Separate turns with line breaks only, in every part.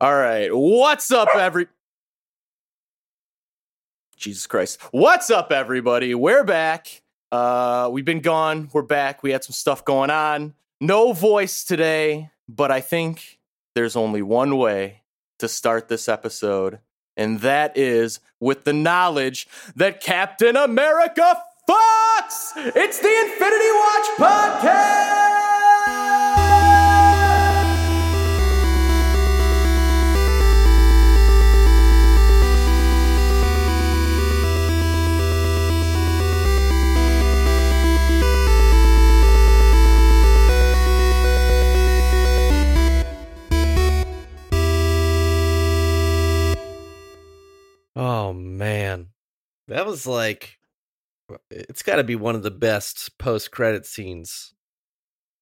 All right. What's up, every. Jesus Christ. What's up, everybody? We're back. Uh, we've been gone. We're back. We had some stuff going on. No voice today, but I think there's only one way to start this episode, and that is with the knowledge that Captain America fucks! It's the Infinity Watch Podcast!
Oh man, that was like it's got to be one of the best post credit scenes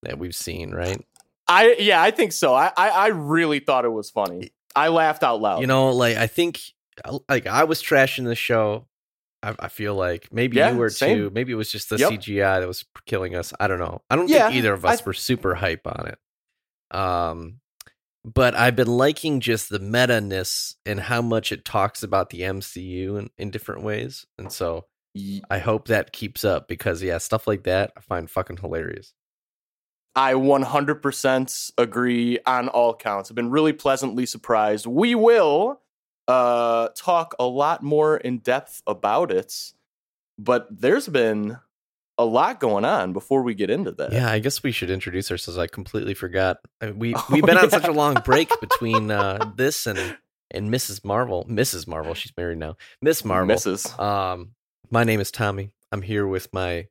that we've seen, right?
I yeah, I think so. I, I I really thought it was funny. I laughed out loud.
You know, like I think uh, like I was trashing the show. I, I feel like maybe
Yeah,
you were
same.
too. Maybe it was just the
Yep.
CGI that was killing us. I don't know. I don't
Yeah,
think either of
I-
us were super hype on it. Um, but I've been liking just the meta ness and how much it talks about the MCU in, in different ways, and so I hope that keeps up because yeah, stuff like that I find fucking hilarious.
I 100% agree on all counts. I've been really pleasantly surprised. We will uh, talk a lot more in depth about it, but there's been a lot going on before we get into that.
Yeah, I guess we should introduce ourselves. I completely forgot. Uh, We
Oh,
we've been on such a long break between uh, this and and Mrs. Marvel. Mrs. Marvel, she's married now. Miss Marvel.
Mrs.
Um, my name is Tommy. I'm here with my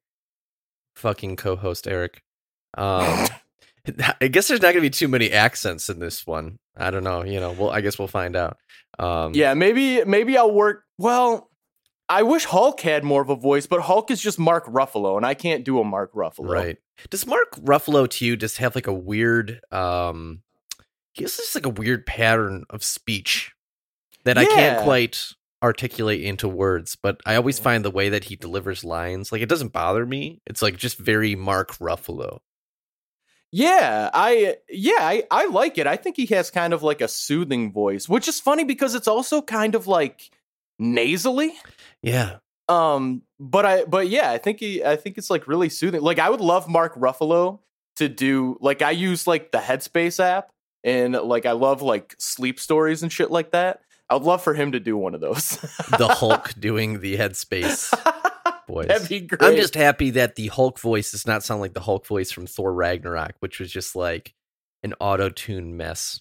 fucking co-host Erik. Um, I guess there's not gonna be too many accents in this one. I don't know. You know, well, I guess we'll find out. Um,
Yeah, maybe maybe I'll work. Well, I wish Hulk had more of a voice, but Hulk is just Mark Ruffalo, and I can't do a Mark Ruffalo.
Right. Does Mark Ruffalo to you just have like a weird um he has just like a weird pattern of speech that I can't quite articulate into words, but I always find the way that he delivers lines, like it doesn't bother me. It's like just very Mark Ruffalo.
Yeah, I yeah, I, I like it. I think he has kind of like a soothing voice, which is funny because it's also kind of like nasally.
Yeah.
Um, but I but yeah, I think he I think it's like really soothing. Like I would love Mark Ruffalo to do like I use like the Headspace app and like I love like sleep stories and shit like that. I would love for him to do one of those.
The Hulk doing the headspace voice.
That'd be great.
I'm just happy that the Hulk voice does not sound like the Hulk voice from Thor Ragnarok, which was just like an auto-tune mess.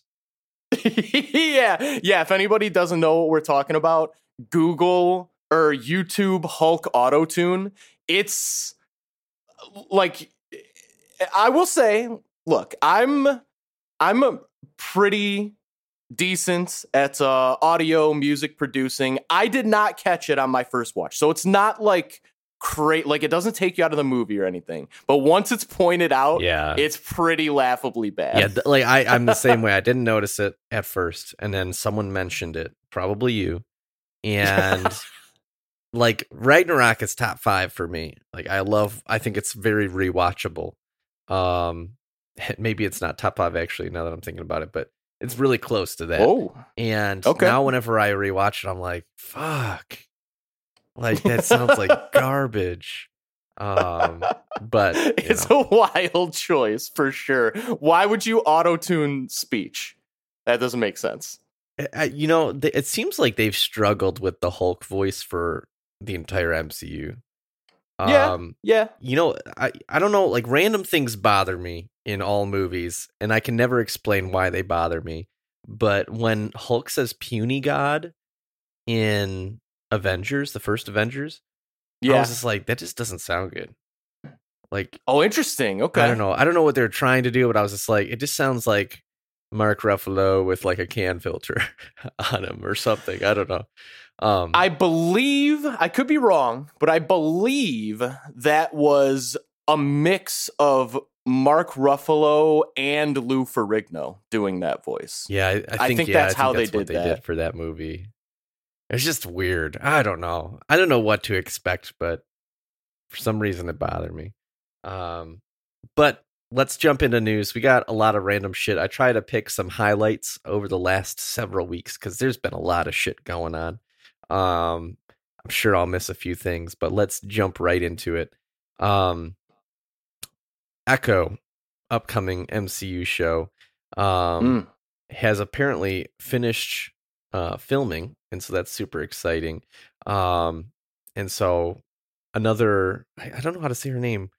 yeah, yeah. If anybody doesn't know what we're talking about, Google or YouTube Hulk Auto Tune. It's like I will say, look, I'm I'm a pretty decent at uh, audio music producing. I did not catch it on my first watch, so it's not like great. Like it doesn't take you out of the movie or anything. But once it's pointed out,
Yeah.
it's pretty laughably bad.
Yeah, th- like I, I'm the same way. I didn't notice it at first, and then someone mentioned it, probably you, and like Ragnarok is top five for me. Like I love. I think it's very rewatchable. Um, maybe it's not top five actually. Now that I'm thinking about it, but it's really close to that.
Oh,
And
Okay.
now whenever I rewatch it, I'm like, fuck. Like that sounds like garbage. Um, but
it's
know.
a wild choice for sure. Why would you auto tune speech? That doesn't make sense.
You know, it seems like they've struggled with the Hulk voice for the entire MCU.
Yeah.
Um,
Yeah.
you know, I I don't know, like random things bother me in all movies, and I can never explain why they bother me. But when Hulk says "puny god" in Avengers, the first Avengers,
yeah.
I was just like, that just doesn't sound good. Like,
Oh, interesting. Okay.
I don't know, I don't know what they're trying to do, but I was just like, it just sounds like Mark Ruffalo with like a can filter on him or something. I don't know. Um,
I believe I could be wrong, but I believe that was a mix of Mark Ruffalo and Lou Ferrigno doing that voice.
Yeah, I, I think,
I think
yeah,
that's
I think
how they
that's what
did
they
that.
did for that movie. It's just weird. I don't know. I don't know what to expect, but for some reason it bothered me. Um, but let's jump into news. We got a lot of random shit. I try to pick some highlights over the last several weeks because there's been a lot of shit going on. Um, I'm sure I'll miss a few things, but let's jump right into it. Um, Echo, upcoming MCU show, um,
Mm.
has apparently finished uh, filming, and so that's super exciting. Um, and so another, I, I don't know how to say her name,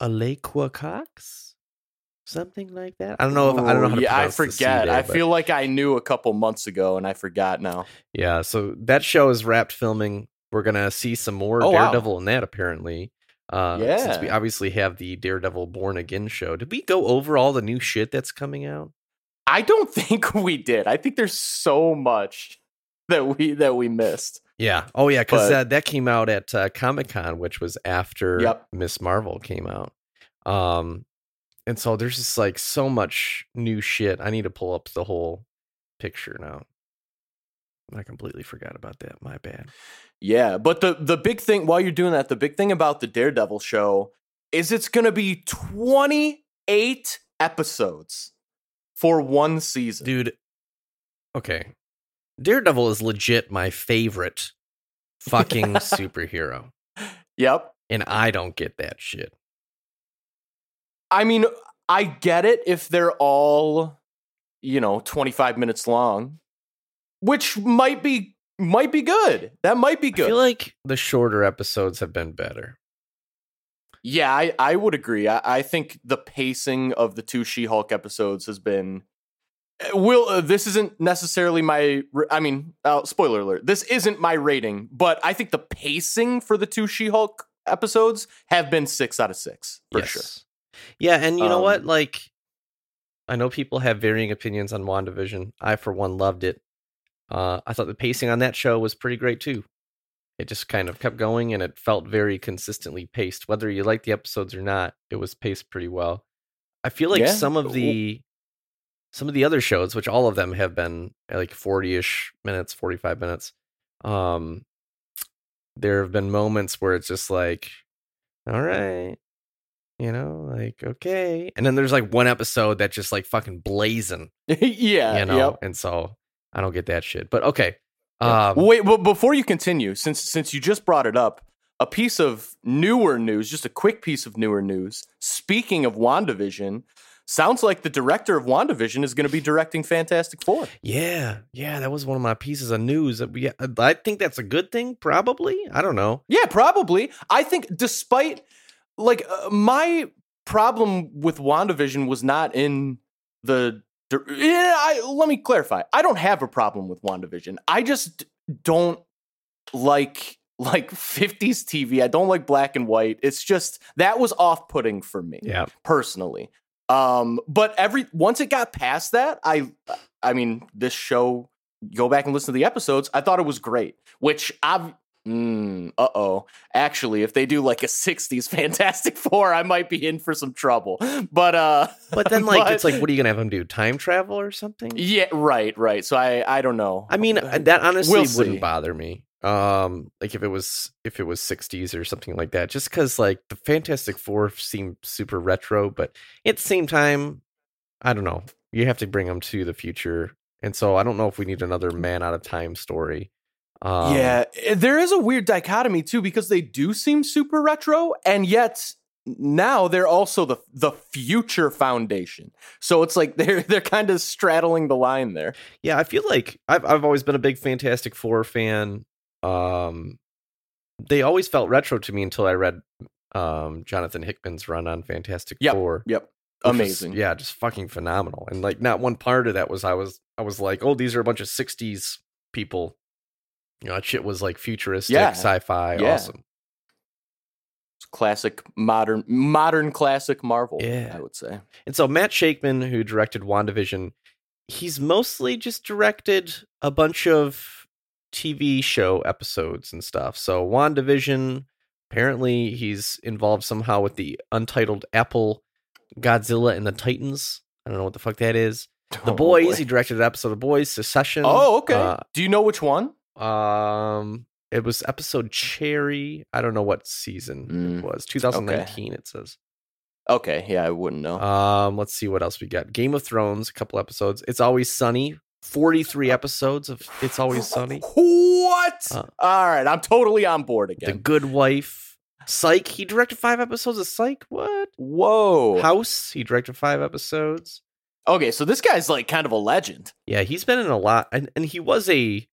Alaqua Cox, something like that. I don't know if I don't know how to
yeah, I
pronounce the C
forget. I
but-
feel like I knew a couple months ago and I forgot now.
Yeah, so that show is wrapped filming. We're gonna see some more
Oh, wow.
Daredevil in that apparently. Uh, yeah. since we obviously have the Daredevil Born Again show. Did we go over all the new shit that's coming out?
I don't think we did. I think there's so much that we that we missed.
Yeah. Oh yeah, because uh, that came out at uh, Comic Con, which was after
Yep.
Miss Marvel came out. Um, and so there's just like so much new shit. I need to pull up the whole picture now. I completely forgot about that. My bad.
Yeah, but the the big thing while you're doing that, the big thing about the Daredevil show is it's going to be 28 episodes for one season.
dude okay daredevil is legit my favorite fucking superhero
Yep.
and i don't get that shit
I mean, I get it if they're all, you know, 25 minutes long, which might be might be good. That might be good.
i feel like the shorter episodes have been better
yeah, I, I would agree. I, I think the pacing of the two She-Hulk episodes has been. Will uh, this isn't necessarily my i mean, uh, spoiler alert. This isn't my rating, but I think the pacing for the two She-Hulk episodes have been six out of six for sure.
yeah and you know what
Um,
like i know people have varying opinions on wandavision i for one loved it uh i thought the pacing on that show was pretty great too it just kind of kept going and it felt very consistently paced whether you like the episodes or not it was paced pretty well i feel like
Yeah.
some of the some of the other shows which all of them have been like 40ish minutes 45 minutes um there have been moments where it's just like all right you know like okay and then there's like one episode that just like fucking blazing
yeah.
you know
Yep.
and so i don't get that shit but okay um
Wait, but before you continue, since since you just brought it up, a piece of newer news, just a quick piece of newer news. Speaking of WandaVision, sounds like the director of WandaVision is going to be directing Fantastic Four.
Yeah, yeah, that was one of my pieces of news. That we, I think that's a good thing. Probably, I don't know.
Yeah, probably. I think despite like uh, my problem with WandaVision was not in the yeah, I, let me clarify. I don't have a problem with WandaVision. I just don't like like 50s TV. I don't like black and white. It's just that was off-putting for me
Yeah,
personally. Um, but every once it got past that, I I mean, this show, go back and listen to the episodes. I thought it was great. Which I've mm, uh oh. Actually, if they do like a '60s Fantastic Four, I might be in for some trouble. But uh,
but then like it's like, what are you gonna have them do? Time travel or something?
yeah, right, right. So I I don't know.
I mean, uh, that honestly
We'll
wouldn't bother me. Um, like if it was if it was 60s or something like that, just because like the Fantastic Four seemed super retro, but at the same time, I don't know. You have to bring them to the future, and so I don't know if we need another man out of time story. Um,
yeah, eh, there is a weird dichotomy too because they do seem super retro, and yet now they're also the the future foundation. So it's like they're they're kind of straddling the line there.
yeah i feel like i've i've always been a big fantastic four fan um they always felt retro to me until i read um jonathan hickman's run on fantastic
Yep.
four
Yep,
which was-
amazing.
yeah just fucking phenomenal and like not one part of that was i was i was like oh these are a bunch of 60s people you know that shit was like futuristic
Yeah.
sci-fi
Yeah.
awesome
It's classic modern modern classic Marvel.
Yeah.
I would say.
And so Matt Shakman, who directed WandaVision, he's mostly just directed a bunch of TV show episodes and stuff. So WandaVision, apparently he's involved somehow with the untitled Apple Godzilla and the Titans. I don't know what the fuck that is. The
Oh,
Boys,
boy.
he directed an episode of Boys, Succession.
Oh, okay.
Uh,
Do you know which one?
um it was episode Cherry. I don't know what season
Mm,
it was. 2019 it says.
Okay, yeah, I wouldn't know.
Um, let's see what else we got. Game of Thrones, a couple episodes. It's Always Sunny, 43 episodes of It's Always Sunny.
What?
Uh,
All right, I'm totally on board again. The.
Good Wife. Psych, he directed five episodes of Psych. What?
Whoa.
House, he directed five episodes.
okay, so this guy's like kind of a legend.
Yeah, he's been in a lot, and and he was a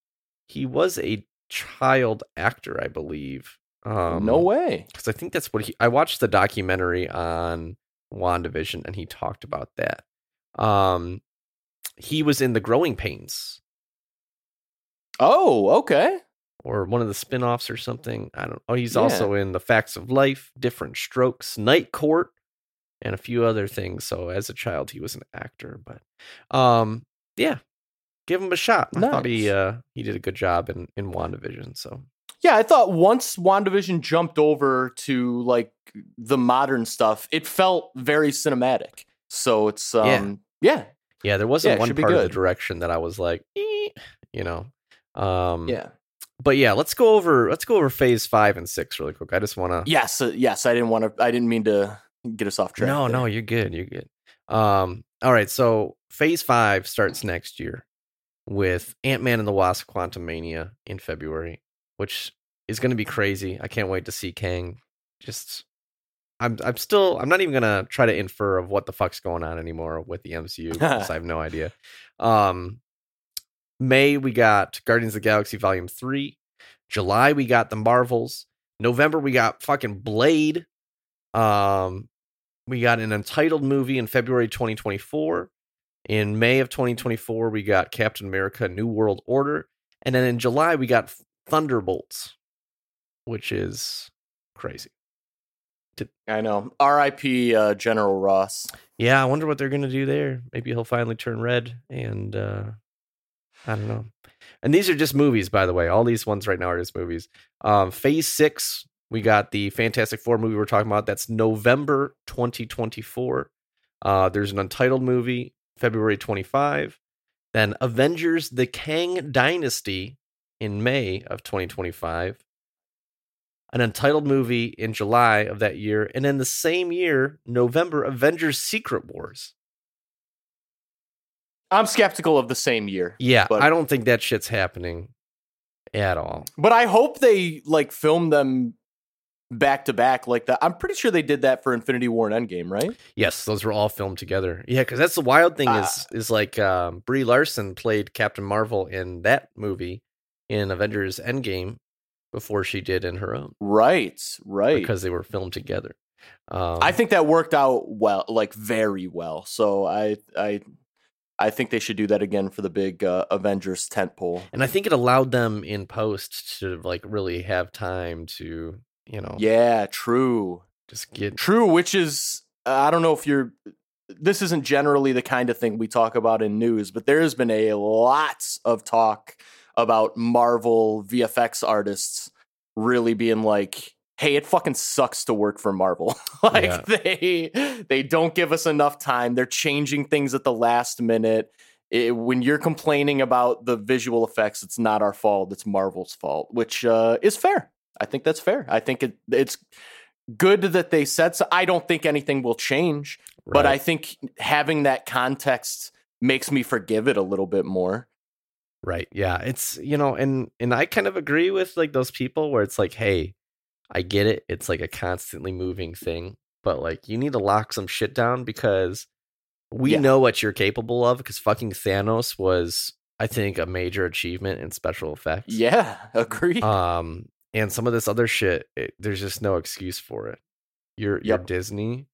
he was a child actor, I believe. Um,
no way.
because I think that's what he. I watched the documentary on Wandavision, and he talked about that. Um, he was in the Growing Pains
Oh, okay.
or one of the spin-offs or something. I don't. Oh, he's
Yeah.
also in the Facts of Life, Different Strokes, Night Court, and a few other things. So as a child, he was an actor, but um, yeah, give him a shot. I thought he uh he did a good job in in Wandavision. So
Yeah, I thought once WandaVision jumped over to like the modern stuff, it felt very cinematic. So it's um yeah.
yeah, there wasn't
Yeah,
one part of the direction that I was like, you know. Um,
Yeah.
but yeah, let's go over let's go over phase five and six really quick. I just want to.
Yes, uh, yes, I didn't want to I didn't mean to get us off track.
no,
there.
no, you're good. You're good. Um, all right. So phase five starts next year with Ant Man and the Wasp: Quantumania in February, which is going to be crazy. I can't wait to see Kang. Just, I'm, I'm still, I'm not even gonna try to infer of what the fuck's going on anymore with the MCU because I have no idea. Um, May we got Guardians of the Galaxy Volume Three. July we got the Marvels. November we got fucking Blade. Um, we got an untitled movie in February 2024. In May of 2024, we got Captain America: New World Order, and then in July we got Thunderbolts, which is crazy.
I know. R.I.P. Uh, General Ross.
Yeah, I wonder what they're gonna do there. Maybe he'll finally turn red, and uh I don't know. And these are just movies, by the way. All these ones right now are just movies. Um, Phase six, we got the Fantastic Four movie we're talking about. That's November 2024. Uh, there's an untitled movie, February 25. Then Avengers: The Kang Dynasty in May of 2025. An untitled movie in July of that year, and in the same year, November, Avengers: Secret Wars.
I'm skeptical of the same year.
Yeah,
But-
I don't think that shit's happening at all.
But I hope they like film them back to back like that. I'm pretty sure they did that for Infinity War and Endgame, right?
Yes, those were all filmed together. Yeah, because that's the wild thing is is like um, Brie Larson played Captain Marvel in that movie in Avengers Endgame before she did in her own
Right, right.
because they were filmed together. Um,
I think that worked out well, like very well. So I, I, I think they should do that again for the big uh, Avengers tentpole.
and I think it allowed them in post to like really have time to you know
Yeah, true,
just get
true. Which is, I don't know if you're. This isn't generally the kind of thing we talk about in news, but there has been a lot of talk about Marvel VFX artists really being like, "Hey, it fucking sucks to work for Marvel. like
Yeah.
they they don't give us enough time. They're changing things at the last minute. It- when you're complaining about the visual effects, it's not our fault. It's Marvel's fault, which uh, is fair. I think that's fair. I think it, it's good that they said so. I don't think anything will change, but I think having that context makes me forgive it a little bit more.
Right yeah it's you know and and I kind of agree with like those people where it's like hey I get it. It's like a constantly moving thing, but like you need to lock some shit down because we
Yeah.
know what you're capable of because fucking Thanos was I think a major achievement in special effects.
Yeah, agree.
Um and some of this other shit it, there's just no excuse for it. You're you're Disney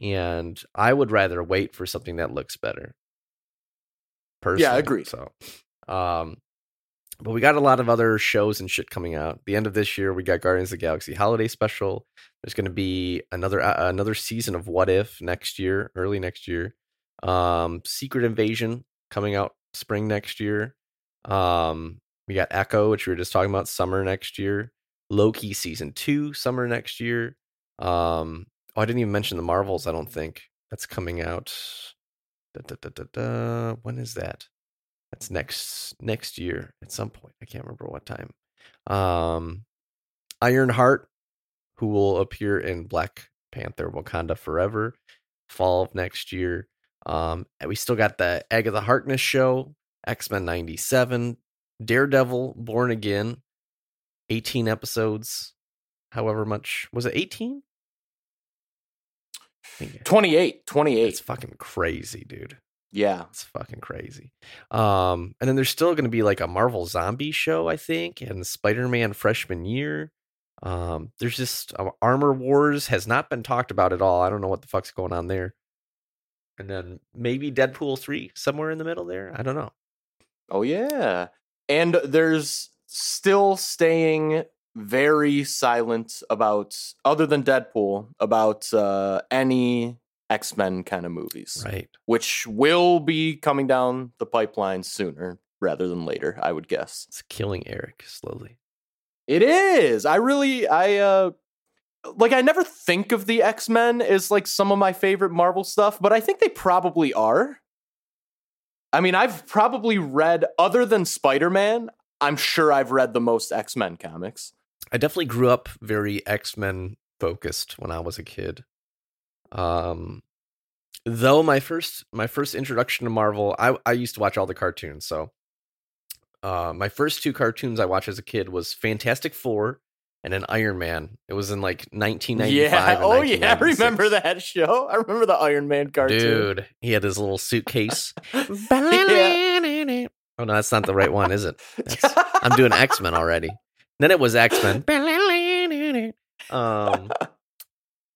and I would rather wait for something that looks better. Personally.
yeah, agree.
So um but we got a lot of other shows and shit coming out. The end of this year, we got Guardians of the Galaxy Holiday Special. There's going to be another uh, another season of What If next year, early next year. Um, Secret Invasion coming out spring next year. Um, we got Echo, which we were just talking about, summer next year. Loki season two, summer next year. Um, oh, I didn't even mention the Marvels. I don't think that's coming out. Da, da, da. When is that? That's next next year at some point. I can't remember what time. Um, Ironheart, who will appear in Black Panther: Wakanda Forever, fall of next year. Um, and we still got the Agatha Harkness show, X Men '97, Daredevil, Born Again, 18 episodes. However much was it? 18?
28. 28.
It's fucking crazy, dude.
Yeah.
It's fucking crazy. Um, and then there's still going to be like a Marvel Zombie show, I think, and Spider-Man Freshman Year. Um, there's just uh, Armor Wars has not been talked about at all. I don't know what the fuck's going on there. And then maybe Deadpool three somewhere in the middle there. I don't know.
Oh yeah, and there's still staying very silent about other than Deadpool about uh, any X Men kind of movies,
Right.
which will be coming down the pipeline sooner rather than later. I would guess.
It's killing Erik slowly.
It is. I really I uh like I never think of the X-Men as like some of my favorite Marvel stuff, but I think they probably are. I mean, I've probably read other than Spider-Man, I'm sure I've read the most X-Men comics.
I definitely grew up very X Men focused when I was a kid. Um, though my first my first introduction to Marvel, I I used to watch all the cartoons. So, uh, my first two cartoons I watched as a kid was Fantastic Four and an Iron Man. It was in like 1995.
Yeah. Oh yeah, I remember that show. I remember the Iron Man cartoon.
Dude, he had his little suitcase.
Yeah.
Oh no, that's not the right one, is it? That's- I'm doing X Men already. Then it was X Men. Um,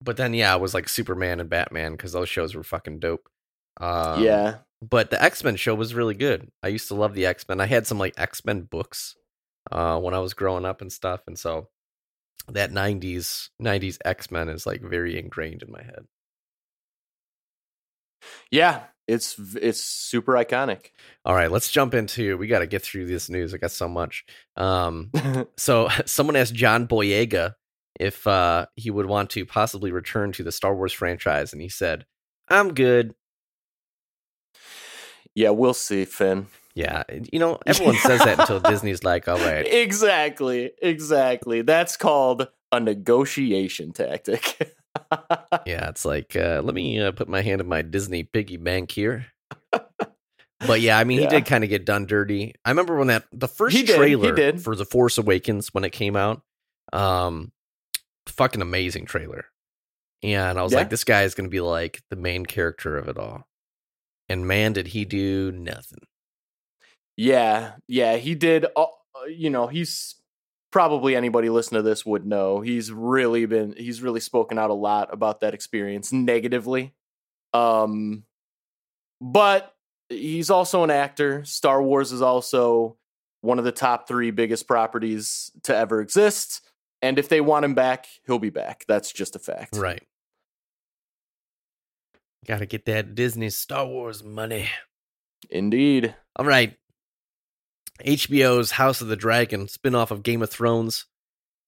but then yeah, it was like Superman and Batman because those shows were fucking dope. Um,
yeah.
but the X Men show was really good. I used to love the X Men. I had some like X Men books uh, when I was growing up and stuff, and so that '90s '90s X Men is like very ingrained in my head.
Yeah. It's it's super iconic.
All right, let's jump into. We got to get through this news. I got so much. Um, So someone asked John Boyega if uh, he would want to possibly return to the Star Wars franchise, and he said, "I'm good."
yeah, we'll see, Finn.
Yeah, you know, everyone says that until Disney's like, "All right,
Exactly. Exactly. That's called a negotiation tactic.
yeah." It's like, uh, let me uh, put my hand in my Disney piggy bank here. But yeah, I mean,
Yeah.
he did kind of get done dirty. I remember when that the first
He did, he
trailer
did.
for the Force Awakens when it came out, um, fucking amazing trailer. And I was
Yeah.
like, this guy is going to be like the main character of it all. And man, did he do nothing.
yeah. Yeah. He did. Uh, you know, he's probably anybody listening to this would know. He's really been, he's really spoken out a lot about that experience negatively. Um, but he's also an actor. Star Wars is also one of the top three biggest properties to ever exist. And if they want him back, he'll be back. That's just a fact.
Right. Got to get that Disney Star Wars money.
Indeed.
All right. HBO's House of the Dragon, spinoff of Game of Thrones,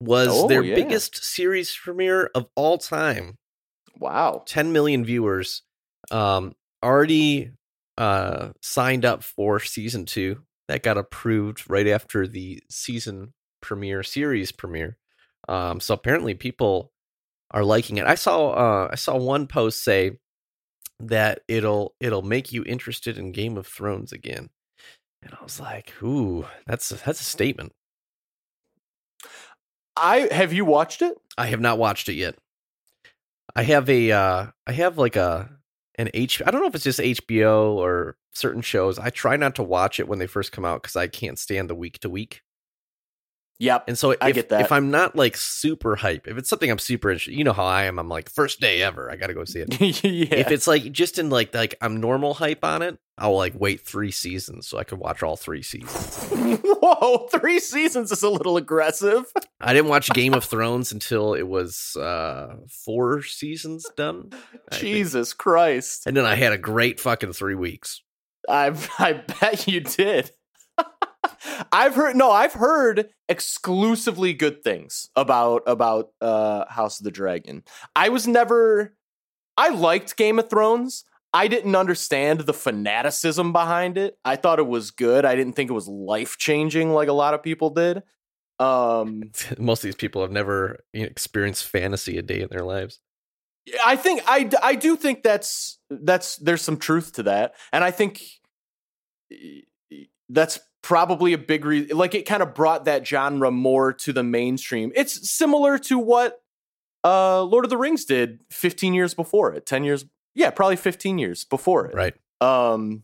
was
Oh,
their
yeah.
biggest series premiere of all time.
Wow.
10 million viewers. Um, already uh, signed up for season two. That got approved right after the season premiere, series premiere. Um, so apparently people are liking it. I saw uh, I saw one post say that it'll it'll make you interested in Game of Thrones again. And I was like, "Ooh, that's that's a statement."
I have you watched it?
I have not watched it yet. I have a uh I have like a an H I don't know if it's just HBO or certain shows. I try not to watch it when they first come out cuz I can't stand the week to week.
Yep.
And so if,
I get that.
if I'm not like super hype, if it's something I'm super interested, you know how I am, I'm like first day ever, I got to go see it.
yeah.
If it's like just in like like I'm normal hype on it, I'll like wait 3 seasons so I can watch all 3 seasons.
Whoa, three seasons is a little aggressive.
I didn't watch Game of Thrones until it was uh 4 seasons done. I think.
Jesus Christ.
And then I had a great fucking three weeks.
I I bet you did. I've heard no, I've heard exclusively good things about about uh House of the Dragon. I was never I liked Game of Thrones. I didn't understand the fanaticism behind it. I thought it was good. I didn't think it was life-changing like a lot of people did. Um
Most of these people have never experienced fantasy a day in their lives.
I think I I do think that's that's there's some truth to that, and I think that's probably a big reason. Like it kind of brought that genre more to the mainstream. It's similar to what uh Lord of the Rings did 15 years before it, 10 years, yeah, probably 15 years before it,
Right.
um,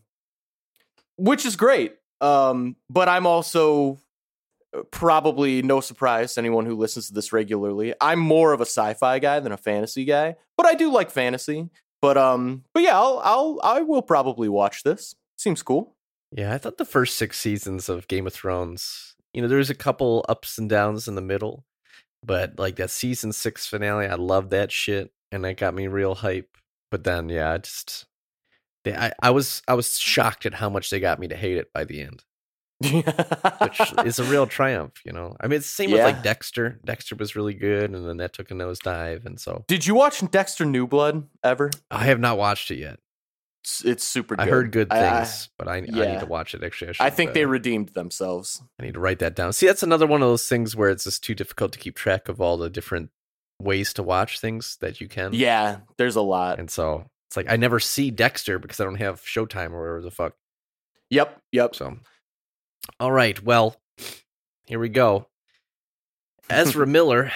which is great. Um, but I'm also uh, probably no surprise to anyone who listens to this regularly. I'm more of a sci-fi guy than a fantasy guy, but I do like fantasy. But um, but yeah, I'll I'll I will probably watch this. Seems cool.
Yeah, I thought the first six seasons of Game of Thrones, you know, there was a couple ups and downs in the middle, but like that season six finale, I loved that shit, and that got me real hype. But then, yeah, I just, they, I, I was, I was shocked at how much they got me to hate it by the end, which is a real triumph, you know. I mean, it's the same with like Dexter. Dexter was really good, and then that took a nosedive, and so
Did you watch Dexter New Blood ever?
I have not watched it yet.
It's, it's super good.
I heard good
I- I-
things, but I, I need to watch it. Actually, I,
I think they redeemed themselves.
I need to write that down. See, that's another one of those things where it's just too difficult to keep track of all the different ways to watch things that you can.
Yeah, there's a lot.
And so it's like I never see Dexter because I don't have Showtime or whatever the fuck.
Yep, yep.
So, all right. Well, here we go. Ezra Miller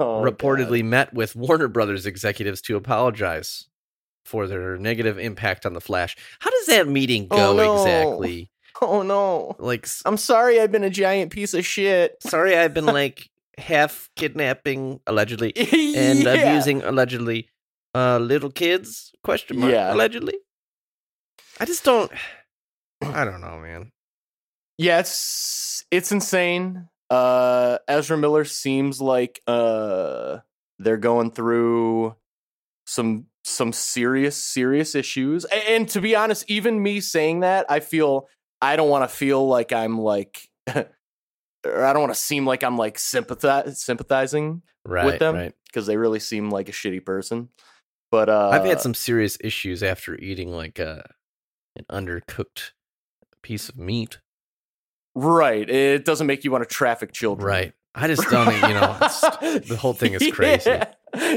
Oh,
reportedly met with Warner Brothers executives to apologize for their negative impact on the Flash. How does that meeting
Oh,
go
no.
exactly?
Oh no.
Like,
I'm sorry I've been a giant piece of shit.
sorry, I've been like half kidnapping allegedly and
yeah.
abusing allegedly uh little kids question mark
Yeah.
allegedly i just don't i don't know man
Yeah, it's it's insane. Uh Ezra Miller seems like uh they're going through some some serious serious issues. A- And, to be honest, even me saying that, I feel I don't want to feel like I'm like or I don't want to seem like I'm like sympathize sympathizing
right
them.
right
because they really seem like a shitty person. But uh
i've had some serious issues after eating like a an undercooked piece of meat
right. It doesn't make you want to traffic children.
right i just don't you know it's, the whole thing is crazy
Yeah,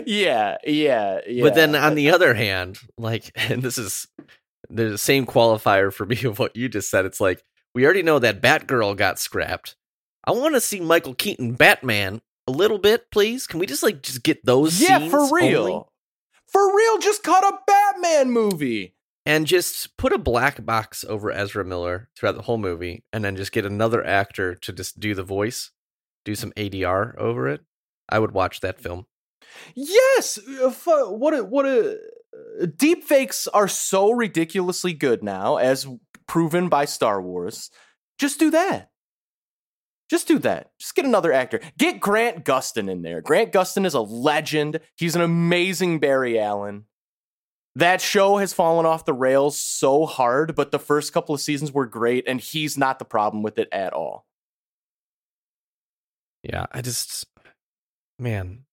yeah, yeah. yeah.
but then on the other hand like and this is the same qualifier for me of what you just said it's like we already know that batgirl got scrapped i want to see michael keaton batman a little bit please can we just like just get those
yeah, for real,
only?
for real. Just cut a Batman movie.
and just put a black box over ezra miller throughout the whole movie and then just get another actor to just do the voice do some adr over it i would watch that film
Yes, uh, what a, what a deep fakes are so ridiculously good now, as proven by Star Wars. Just do that. Just do that. Just get another actor. Get Grant Gustin in there. Grant Gustin is a legend. He's an amazing Barry Allen. That show has fallen off the rails so hard, but the first couple of seasons were great, and he's not the problem with it at all.
Yeah, I just, man,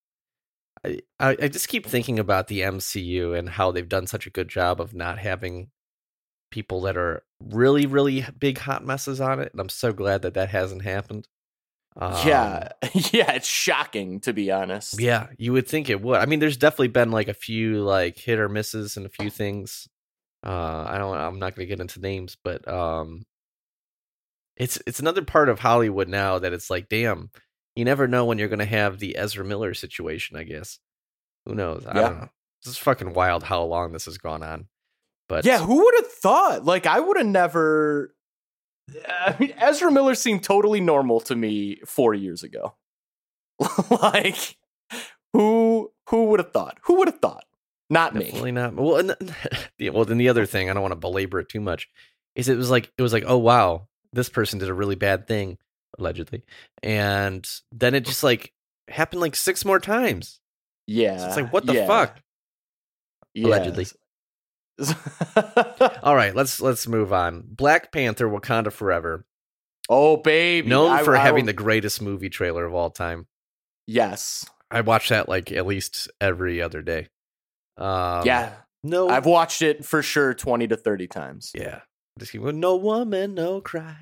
I, I just keep thinking about the MCU and how they've done such a good job of not having people that are really, really big hot messes on it, and I'm so glad that that hasn't happened.
yeah,
Um,
yeah, it's shocking to be honest.
yeah, you would think it would. I mean, there's definitely been like a few like hit or misses and a few things. Uh, I don't. I'm not going to get into names, but um, it's it's another part of Hollywood now that it's like, damn, you never know when you're going to have the Ezra Miller situation. I guess who knows? I
Yeah.
don't know. This is fucking wild how long this has gone on. But
Yeah, who would have thought? Like, I would have never. I mean, Ezra Miller seemed totally normal to me four years ago. like, who who would have thought? Who would have thought? Not me.
Definitely not. Well, and, well, then the other thing I don't want to belabor it too much is it was like it was like oh wow this person did a really bad thing allegedly, and then it just like happened like six more times.
Yeah,
So it's like what the
yeah,
fuck? Allegedly. All right, let's let's move on. Black Panther: Wakanda Forever,
oh baby,
known
I-
for
I
having
will-
the greatest movie trailer of all time.
yes,
I watch that like at least every other day. Um,
yeah.
no,
I've watched it for sure twenty to thirty times.
yeah. Just keep going, no woman, no cry.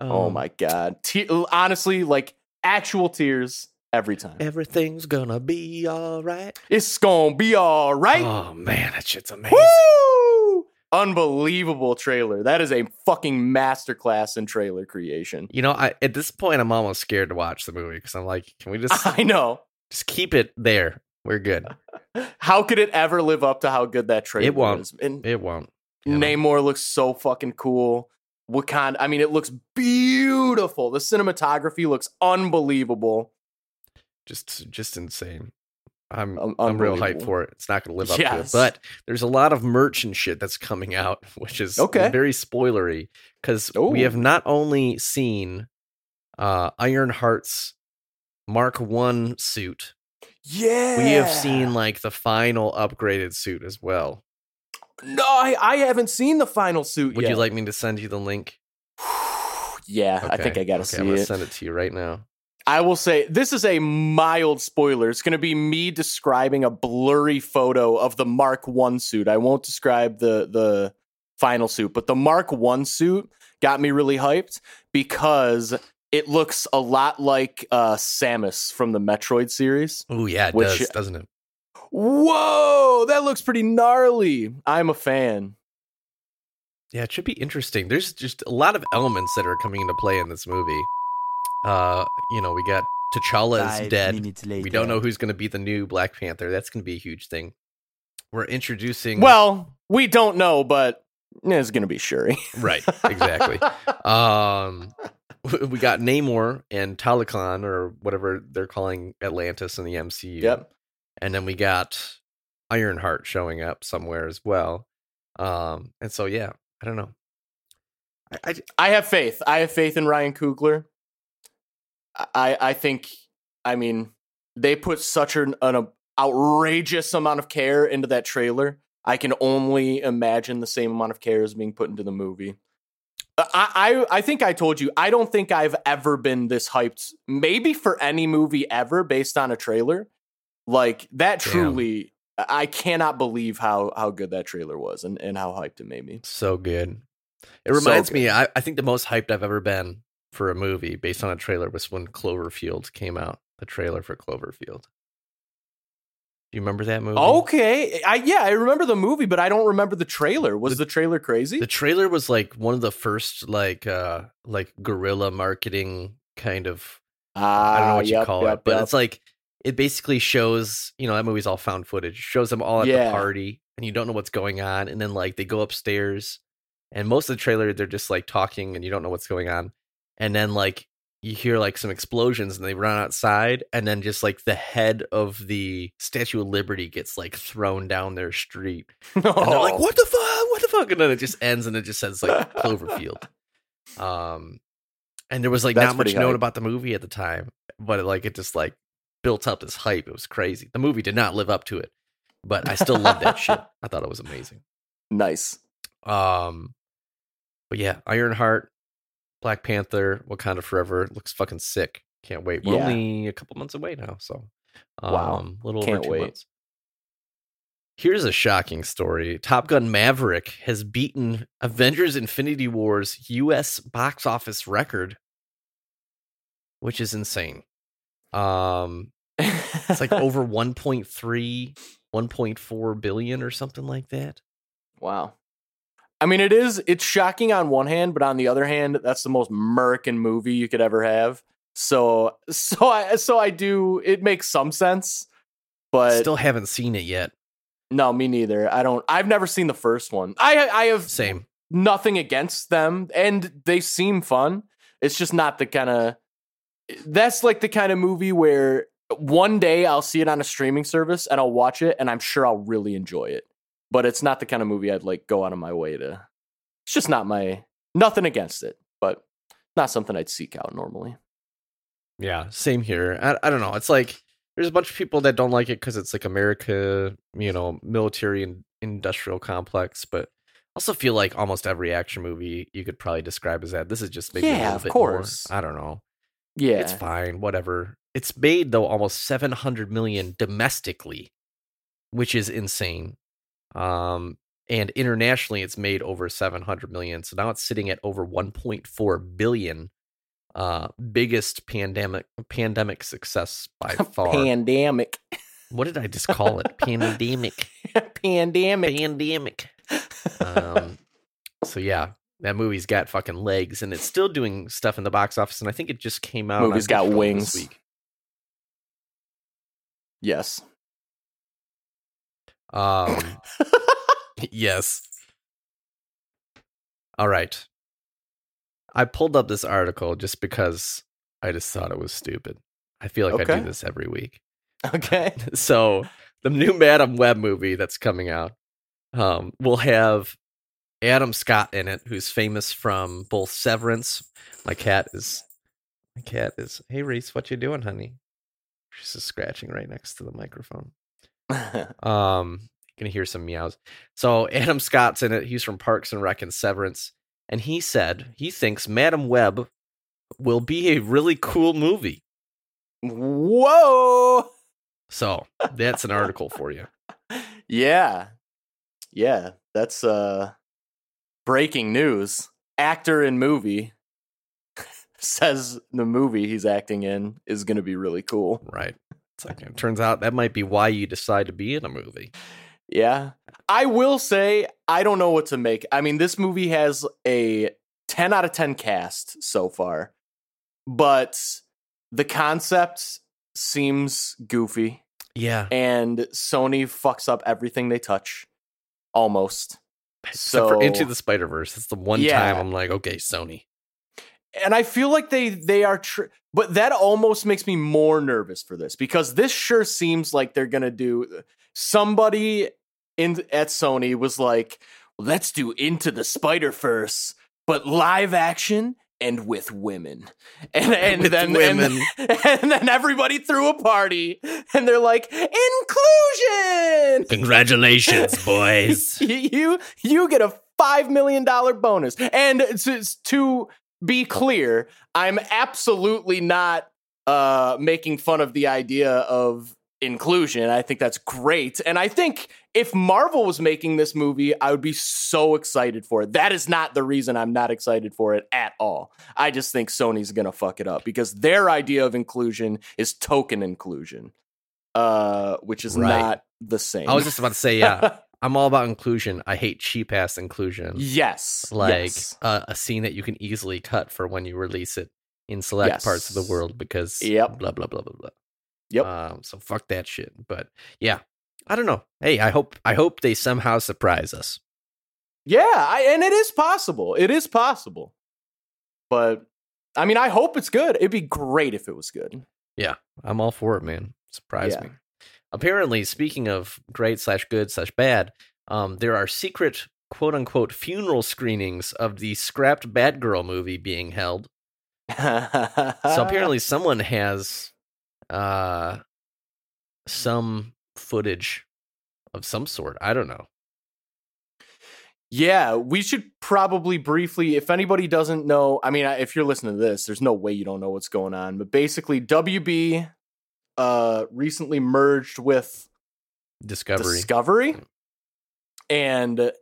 Oh
Um,
my god! Te- honestly, like actual tears every time.
Everything's gonna be all right.
It's gonna be all right.
Oh man, that shit's amazing.
Woo! Unbelievable trailer. That is a fucking masterclass in trailer creation.
You know, I at this point I'm almost scared to watch the movie because I'm like, can we just
I know.
just keep it there? We're good.
How could it ever live up to how good that trailer
It won't.
is? And
It won't. you know.
Namor looks so fucking cool. Wakanda, I mean, it looks beautiful. The cinematography looks unbelievable.
Just just insane. I'm I'm real hyped for it. It's not going to live up to it, but there's a lot of merch and shit that's coming out, which is
Okay.
very spoilery because we have not only seen uh, Ironheart's Mark One suit,
Yeah.
we have seen like the final upgraded suit as well.
No, I, I haven't seen the final suit
Would
yet.
you like me to send you the link?
yeah, I think I gotta
okay,
see
I'm gonna
it.
send it to you right now.
I will say this is a mild spoiler. It's going to be me describing a blurry photo of the Mark One suit. I won't describe the the final suit, but the Mark One suit got me really hyped because it looks a lot like uh, Samus from the Metroid series.
Oh yeah, it
Which-
does, doesn't it?
Whoa, that looks pretty gnarly. I'm a fan.
Yeah, it should be interesting. There's just a lot of elements that are coming into play in this movie. Uh, you know, we got T'Challa is dead.
later.
We don't know who's going to be the new Black Panther. That's going to be a huge thing. We're introducing.
Well, we don't know, but it's going to be Shuri.
right, exactly. um, we got Namor and Talokan, or whatever they're calling Atlantis in the MCU.
yep.
And then we got Ironheart showing up somewhere as well. Um, and so yeah, I don't know. I, I
I have faith. I have faith in Ryan Coogler. I I think I mean they put such an, an outrageous amount of care into that trailer. I can only imagine the same amount of care is being put into the movie. Uh, I, I I think I told you I don't think I've ever been this hyped, maybe for any movie ever based on a trailer. Like that
Damn.
truly, I cannot believe how how good that trailer was and, and how hyped it made me.
so good. It
So
reminds me. I, I think the most hyped I've ever been for a movie based on a trailer was when Cloverfield came out. The trailer for Cloverfield. Do you remember that movie?
Okay, I yeah, I remember the movie, but I don't remember the trailer. Was
The-
the, trailer crazy?
The trailer was like one of the first like uh like guerrilla marketing kind of
Ah,
I don't know what you
yep,
call it,
yep,
but
yep.
it's like it basically shows you know that movie's all found footage. Shows them all at
Yeah.
the party, and you don't know what's going on, and then like they go upstairs, and most of the trailer they're just like talking, and you don't know what's going on, and then like you hear like some explosions, and they run outside, and then just like the head of the Statue of Liberty gets like thrown down their street, and they're like, "What the fuck? What the fuck?" And then it just ends, and it just says like Cloverfield. Um, and there was like
That's
not much known
hype.
about the movie at the time, but it, like it just like built up this hype. It was crazy. The movie did not live up to it, but I still love that shit. I thought it was amazing.
nice.
Um, but yeah, Ironheart, Black Panther, Wakanda Forever looks fucking sick. Can't wait. We're
Yeah.
only a couple months away now, so um,
Wow.
little
Can't
over two
wait.
months. Here's a shocking story. Top Gun Maverick has beaten Avengers Infinity War's US box office record, which is insane. Um it's like over 1.3 1.4 billion or something like that.
wow. I mean, it is. It's shocking on one hand, but on the other hand, that's the most American movie you could ever have. So, so I, so I do. It makes some sense, but
Still haven't seen it yet.
no, me neither. I don't. I've never seen the first one. I, I have
Same.
nothing against them and they seem fun it's just not the kind of that's like the kind of movie where one day i'll see it on a streaming service and i'll watch it and i'm sure i'll really enjoy it but it's not the kind of movie i'd like go out of my way to it's just not my nothing against it but not something i'd seek out normally
Yeah, same here. I, I don't know. It's like there's a bunch of people that don't like it because it's like America, you know, military and industrial complex. But I also feel like almost every action movie you could probably describe as that. This is just maybe a
Yeah,
little
of
bit
course.
more. I don't know.
Yeah
It's fine, whatever. It's made though almost 700 million domestically, which is insane. Um, and internationally, it's made over 700 million. So now it's sitting at over 1.4 billion uh biggest pandemic pandemic success by far.
Pandemic.
what did I just call it? Pandemic.
Pandemic.
Pandemic. Um so yeah, that movie's got fucking legs and it's still doing stuff in the box office and I think it just came out.
Movie's got wings.
This week.
yes.
Um yes. All right. I pulled up this article just because I just thought it was stupid. I feel like I do this every week.
Okay.
So the new Madame Web movie that's coming out um, will have Adam Scott in it, who's famous from both Severance. My cat is my cat is hey Reese, what you doing, honey? She's just scratching right next to the microphone. Um, you can hear some meows. So Adam Scott's in it. He's from Parks and Rec and Severance, and he said he thinks Madame Web will be a really cool movie.
Whoa.
So that's an article for you.
Yeah. Yeah. That's uh breaking news. Actor in movie says the movie he's acting in is going to be really cool.
Right. It's like it turns out that might be why you decide to be in a movie.
Yeah. I will say I don't know what to make. I mean, this movie has a 10 out of 10 cast so far. But the concept seems goofy
Yeah.
and Sony fucks up everything they touch almost.
Except for Into the Spider Verse. It's the one
Yeah.
time I'm like, okay, Sony.
and I feel like they they are, tr- but that almost makes me more nervous for this because this sure seems like they're gonna do. Uh, somebody in at Sony was like, "Let's do Into the Spider Verse, but live action." And with women, and and
With
then
women.
And, and then everybody threw a party, and they're like, "Inclusion!"
Congratulations, boys.
you you get a five million dollar bonus. And to, to be clear, I'm absolutely not uh, making fun of the idea of inclusion. I think that's great, and I think if Marvel was making this movie, I would be so excited for it. That is not the reason I'm not excited for it at all. I just think Sony's gonna fuck it up because their idea of inclusion is token inclusion, uh, which is
Right.
not the same.
I was just about to say, yeah, I'm all about inclusion. I hate cheap ass inclusion.
Yes.
Like
yes.
uh, a scene that you can easily cut for when you release it in select parts of the world because
Yep.
blah blah blah blah blah.
Yep.
Um, so fuck that shit. But yeah, I don't know. Hey, I hope I hope they somehow surprise us.
yeah, I, and it is possible. It is possible. But I mean, I hope it's good. It'd be great if it was good.
Yeah, I'm all for it, man. Surprise
Yeah.
me. Apparently, speaking of great slash good slash bad, um, there are secret quote unquote funeral screenings of the scrapped Batgirl movie being held.
so
So apparently, someone has uh some footage of some sort. I don't know.
yeah, we should probably briefly, if anybody doesn't know, I mean, if you're listening to this, there's no way you don't know what's going on. But basically, WB uh, recently merged with
Discovery.
Discovery. And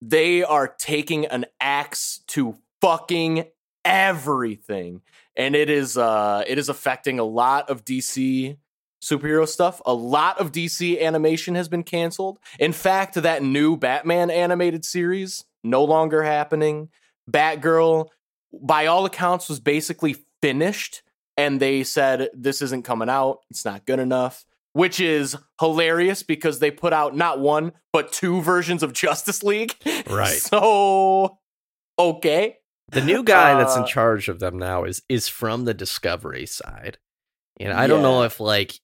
they are taking an axe to fucking everything. And it is uh it is affecting a lot of DC superhero stuff. A lot of DC animation has been canceled. In fact, that new Batman animated series no longer happening. Batgirl by all accounts was basically finished and they said this isn't coming out. It's not good enough which is hilarious because they put out not one but two versions of Justice League.
Right.
So okay.
The new guy that's in
Uh,
charge of them now is is from the Discovery side. And I don't know if like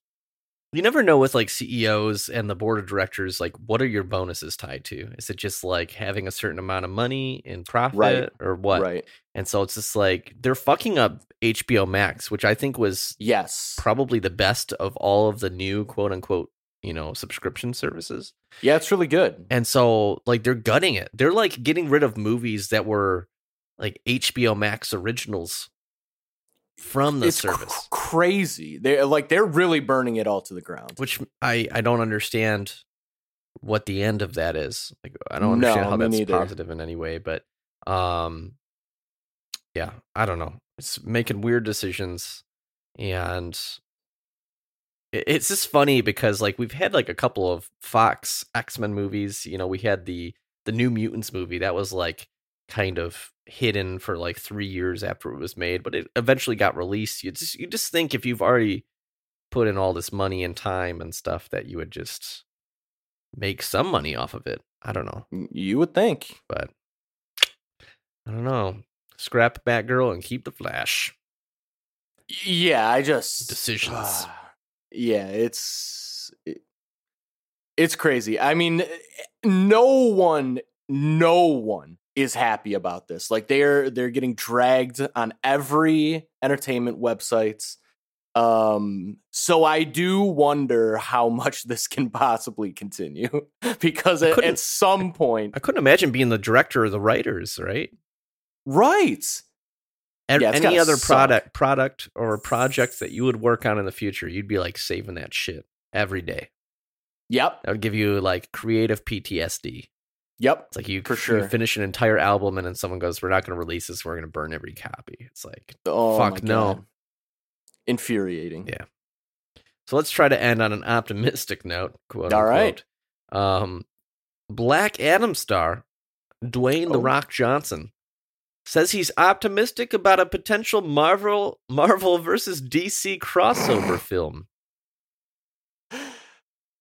you never know with like CEOs and the board of directors like what are your bonuses tied to? Is it just like having a certain amount of money in profit
Right.
or what?
Right.
And so it's just like they're fucking up HBO Max, which I think was
Yes.
probably the best of all of the new quote unquote, you know, subscription services.
Yeah, it's really good.
And so like they're gutting it. They're like getting rid of movies that were like HBO Max originals from the
it's cr-
service.
crazy. They're like they're really burning it all to the ground.
which I I don't understand what the end of that is. Like I don't understand
No,
how that's
neither.
positive in any way, but um yeah, I don't know. it's making weird decisions and it's just funny because like we've had like a couple of Fox X-Men movies, you know, we had the the New Mutants movie that was like kind of hidden for like 3 years after it was made, but it eventually got released. You just you just think if you've already put in all this money and time and stuff that you would just make some money off of it. I don't know,
You would think.
but I don't know. Scrap Batgirl and keep the Flash.
Yeah, I just
Decisions.
Uh, yeah, it's it- it's crazy. I mean, eh, no one, no one is happy about this. Like they're they're getting dragged on every entertainment websites. Um, so I do wonder how much this can possibly continue because at, at some point,
I couldn't imagine being the director or the writers, right?
right?
Ev-
Yeah,
Any other
suck.
product, product or project that you would work on in the future, you'd be like saving that shit every day.
Yep,
That would give you like creative PTSD.
Yep.
It's like you,
For
you
sure.
finish an entire album and then someone goes, "We're not going to release this. We're going to burn every copy." It's like,
Oh,
Fuck no.
Infuriating.
Yeah. so let's try to end on an optimistic note. Quote
All right.
unquote. Um, Black Adam star Dwayne the
Oh.
Rock Johnson says he's optimistic about a potential Marvel Marvel versus DC crossover film.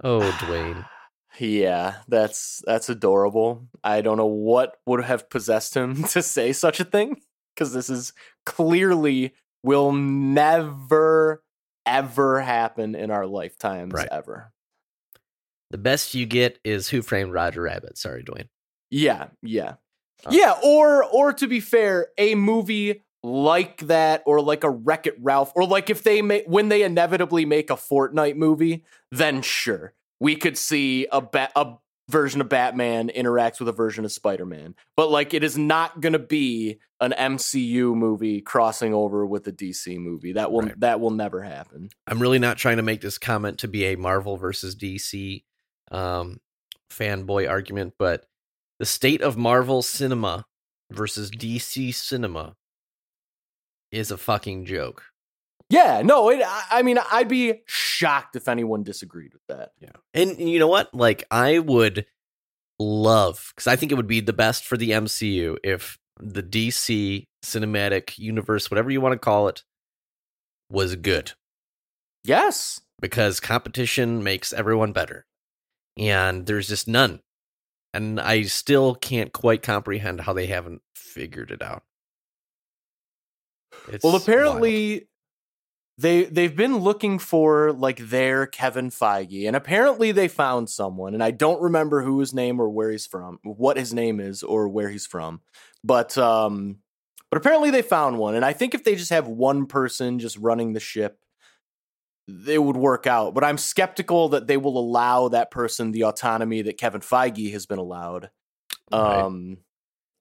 Oh, Dwayne.
Yeah, that's that's adorable. I don't know what would have possessed him to say such a thing because this is clearly will never ever happen in our lifetimes
Right.
ever.
The best you get is Who Framed Roger Rabbit. Sorry, Dwayne.
Yeah, yeah.
Uh,
yeah, or or to be fair, a movie like that or like a Wreck-It Ralph or like if they make when they inevitably make a Fortnite movie, then sure. We could see a ba- a version of Batman interacts with a version of Spider-Man. But like it is not going to be an MCU movie crossing over with a DC movie. That will
Right.
that will never happen.
I'm really not trying to make this comment to be a Marvel versus DC um, fanboy argument, but the state of Marvel cinema versus DC cinema is a fucking joke.
Yeah, no, it, I- I mean I'd be shocked if anyone disagreed with that.
Yeah. And you know what? Like, I would love, because I think it would be the best for the MCU if the DC cinematic universe, whatever you want to call it, was good.
Yes.
because competition makes everyone better. And there's just none. And I still can't quite comprehend how they haven't figured it out. It's
well,
wild.
They they've been looking for like their Kevin Feige, and apparently they found someone, and I don't remember who his name or where he's from, what his name is or where he's from, but um, but apparently they found one, and I think if they just have one person just running the ship, it would work out. But I'm skeptical that they will allow that person the autonomy that Kevin Feige has been allowed.
Right.
Um,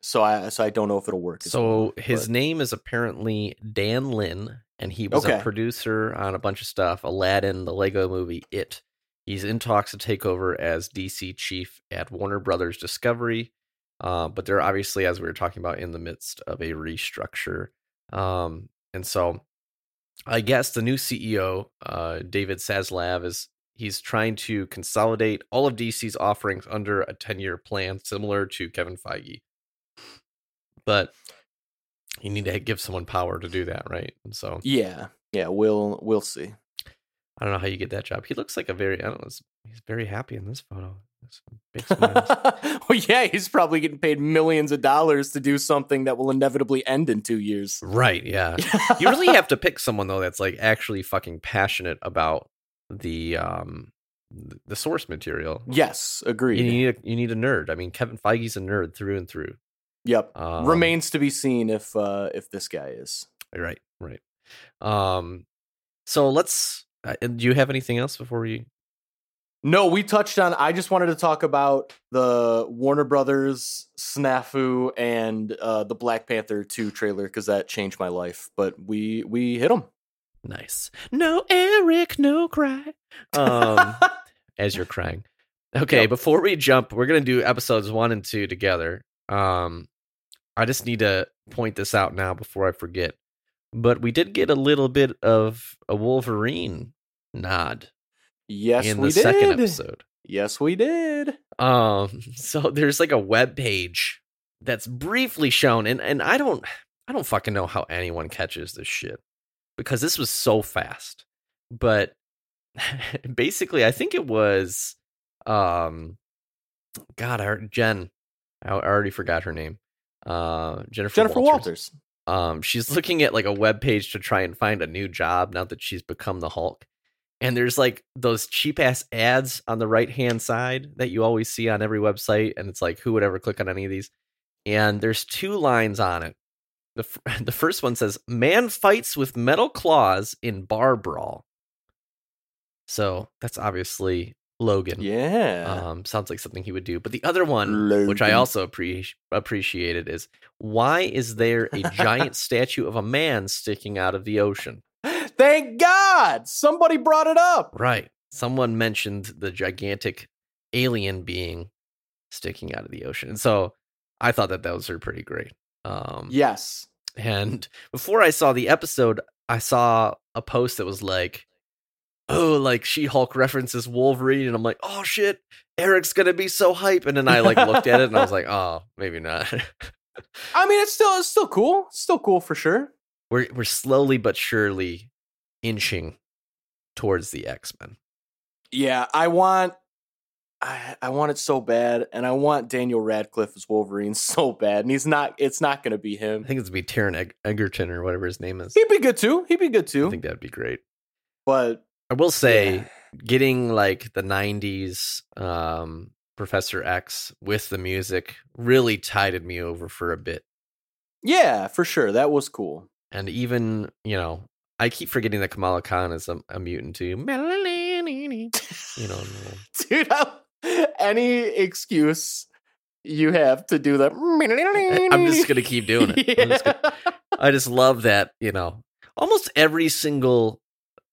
so I so I don't know if it'll work.
So
well,
his
but-
name is apparently Dan Lin, and he was a producer on a bunch of stuff Aladdin, the Lego movie, It. He's in talks to take over as DC chief at Warner Brothers Discovery. Uh, but they're obviously, as we were talking about, in the midst of a restructure. Um, and so I guess the new CEO, uh, David Zaslav, is he's trying to consolidate all of DC's offerings under a 10 year plan, similar to Kevin Feige. But you need to give someone power to do that, right? And so
Yeah, yeah, we'll we'll see.
I don't know how you get that job. He looks like a very, I don't know, he's very happy in this photo. Some big smiles.
well, yeah, he's probably getting paid millions of dollars to do something that will inevitably end in two years.
right, yeah. You really have to pick someone though that's like actually fucking passionate about the um the source material.
yes, agreed.
You need a, you need a nerd. I mean, Kevin Feige's a nerd through and through.
Yep.
Um,
Remains to be seen if uh if this guy is.
right, right. Um, so let's. Uh, do you have anything else before we?
No, we touched on. I just wanted to talk about the Warner Brothers snafu and uh, the Black Panther two trailer because that changed my life. But we we hit them.
Nice. No, Erik, no cry. Um. as you're crying. Okay,
Yep.
before we jump, we're gonna do episodes one and two together. Um, I just need to point this out now before I forget. but we did get a little bit of a Wolverine nod
Yes,
in
we
the
did.
second episode.
Yes, we did.
Um, so there's like a web page that's briefly shown, and and I don't I don't fucking know how anyone catches this shit because this was so fast. But basically, I think it was um, God, I, Jen, I already forgot her name. Uh, Jennifer
Jennifer
Walters.
Walters.
Um, she's looking at like a web page to try and find a new job now that she's become the Hulk. And there's like those cheap ass ads on the right hand side that you always see on every website, and it's like who would ever click on any of these? And there's two lines on it. The f- the first one says, "Man fights with metal claws in bar brawl." So that's obviously Logan.
Yeah.
Um, sounds like something he would do. But the other one, which I also appre- appreciated, is why is there a giant statue of a man sticking out of the ocean?
Thank God somebody brought it up.
Right. Someone mentioned the gigantic alien being sticking out of the ocean. And so I thought that those are pretty great. Um,
Yes.
And before I saw the episode, I saw a post that was like, oh, like She Hulk references Wolverine. And I'm like, oh shit, Erik's to be so hype. And then I like looked at it and I was like, oh, maybe not.
I mean, it's still it's still cool. It's still cool for sure.
we're, we're slowly but surely inching towards the X Men.
Yeah, I want I, I want it so bad, and I want Daniel Radcliffe as Wolverine so bad, and he's not. It's not going to be him.
I think it's to be Taron Eg- Egerton or whatever his name is.
He'd be good too. He'd be good too.
I think that'd be great.
But
I will say,
yeah.
getting like the '90s um, Professor X with the music really tided me over for a bit.
yeah, for sure, that was cool.
And even you know, I keep forgetting that Kamala Khan is a, a mutant too. You know,
Dude, any excuse you have to do that.
I'm just gonna keep doing it. Just
Yeah.
gonna- I just love that. You know, almost every single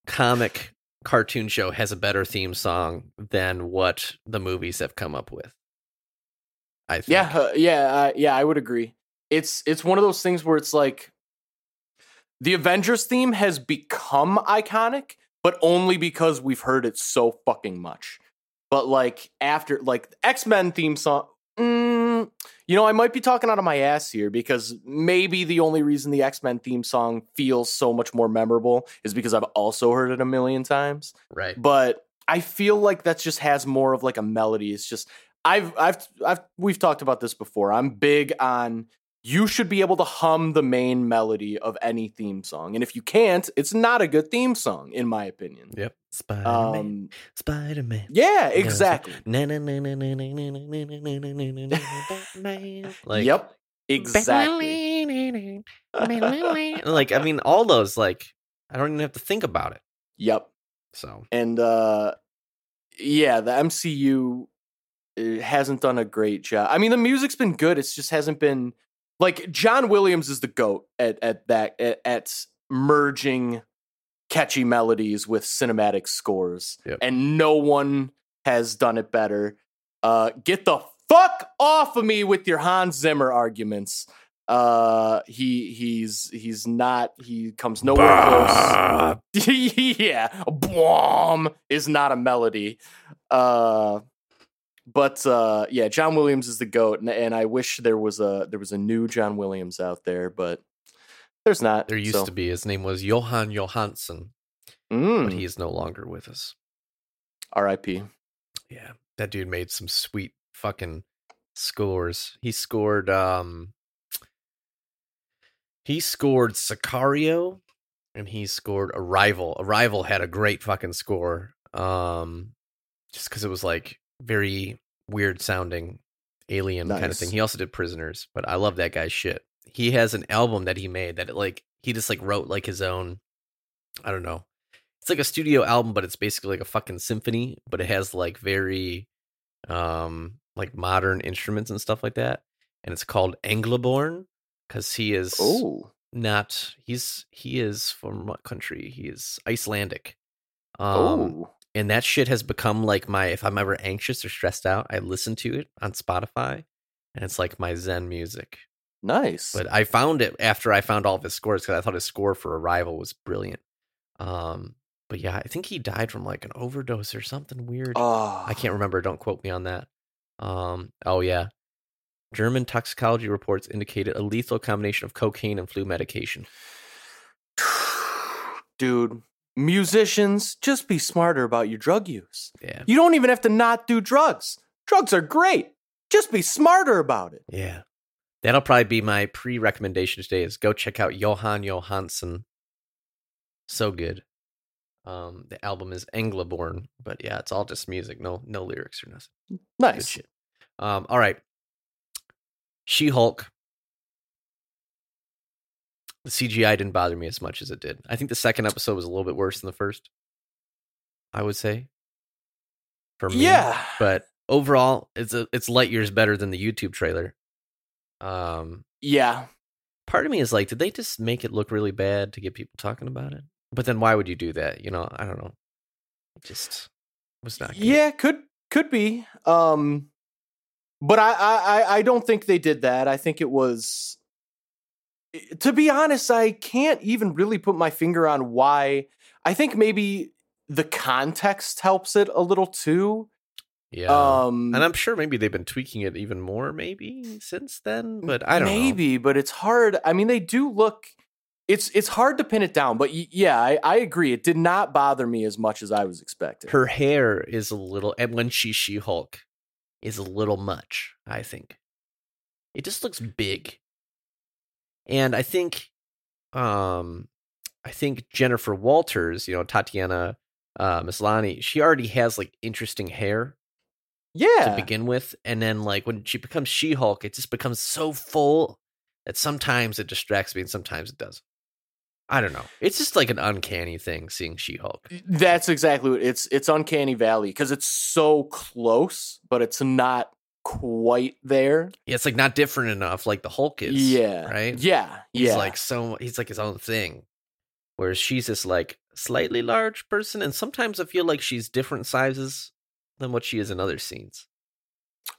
comic cartoon show has a better theme song than what the movies have come up with. I think.
Yeah, uh, yeah, uh, yeah. I would agree. It's it's one of those things where it's like the Avengers theme has become iconic, but only because we've heard it so fucking much. But like after like X Men theme song, mm, you know, I might be talking out of my ass here because maybe the only reason the X Men theme song feels so much more memorable is because I've also heard it a million times
right.
but I feel like that just has more of like a melody. It's just I've I've I've we've talked about this before. I'm big on you should be able to hum the main melody of any theme song. And if you can't, it's not a good theme song in my opinion.
Yep. Spider Man.
Um
Spider Man.
yeah, exactly.
Like
yep. Exactly.
like I mean all those like I don't even have to think about it.
yep.
So
And uh yeah, the MCU uh, hasn't done a great job. I mean, the music's been good. It's just hasn't been like John Williams is the goat at at that at, at merging catchy melodies with cinematic scores,
Yep.
and no one has done it better. Uh, get the fuck off of me with your Hans Zimmer arguments. Uh, he he's he's not. He comes nowhere close. yeah, bomb is not a melody. Uh, but uh, yeah, John Williams is the goat, and, and I wish there was a there was a new John Williams out there, but there's not.
there used
so.
to be his name was Jóhann Jóhannsson, but
Mm,
he is no longer with us.
R.I.P.
Yeah. That dude made some sweet fucking scores. He scored um he scored Sicario and he scored Arrival. Arrival had a great fucking score. Um just cuz it was like very weird sounding alien kind of thing. He also did Prisoners, but I love that guy's shit. He has an album that he made that like he just like wrote like his own I don't know. It's like a studio album, but it's basically like a fucking symphony, but it has like very um like modern instruments and stuff like that. And it's called Englabörn because he is
Oh,
not he's he is from what country? He is Icelandic. Um
oh,
and that shit has become like my if I'm ever anxious or stressed out, I listen to it on Spotify and it's like my zen music.
Nice.
But I found it after I found all of his scores because I thought his score for Arrival was brilliant. Um, but yeah, I think he died from like an overdose or something weird.
oh,
I can't remember. Don't quote me on that. Um, oh yeah, German toxicology reports indicated a lethal combination of cocaine and flu medication.
Dude, musicians, just be smarter about your drug use.
Yeah,
You don't even have to not do drugs. Drugs are great. Just be smarter about it.
yeah. That'll probably be my pre-recommendation today. Is go check out Jóhann Jóhannsson. So good. Um, the album is Englabörn, but yeah, it's all just music, no no lyrics or nothing.
Nice.
Um, all right. She Hulk. The CGI didn't bother me as much as it did. I think the second episode was a little bit worse than the first. I would say. For me.
Yeah.
But overall, it's a, it's light years better than the YouTube trailer. Um,
Yeah.
part of me is like, did they just make it look really bad to get people talking about it? But then why would you do that? You know, I don't know. It just was not. good.
Yeah, could could be. Um but I, I I- I don't think they did that. I think it was to be honest, I can't even really put my finger on why. I think maybe the context helps it a little too.
Yeah.
Um
And I'm sure maybe they've been tweaking it even more, maybe since then. But I don't know.
maybe, but it's hard. I mean, they do look. It's it's hard to pin it down, but y- yeah, I, I agree. It did not bother me as much as I was expecting.
Her hair is a little, and when she's She Hulk, is a little much. I think it just looks big, and I think, um, I think Jennifer Walters, you know Tatiana uh, Maslany, she already has like interesting hair
yeah,
to begin with, and then like when she becomes She Hulk, it just becomes so full that sometimes it distracts me and sometimes it doesn't. I don't know. It's just like an uncanny thing seeing She Hulk.
That's exactly what it's it's uncanny valley because it's so close, but it's not quite there.
Yeah, it's like not different enough, like the Hulk is.
yeah,
right.
Yeah,
He's
yeah.
like so. He's like his own thing, whereas she's this like slightly large person, and sometimes I feel like she's different sizes than what she is in other scenes.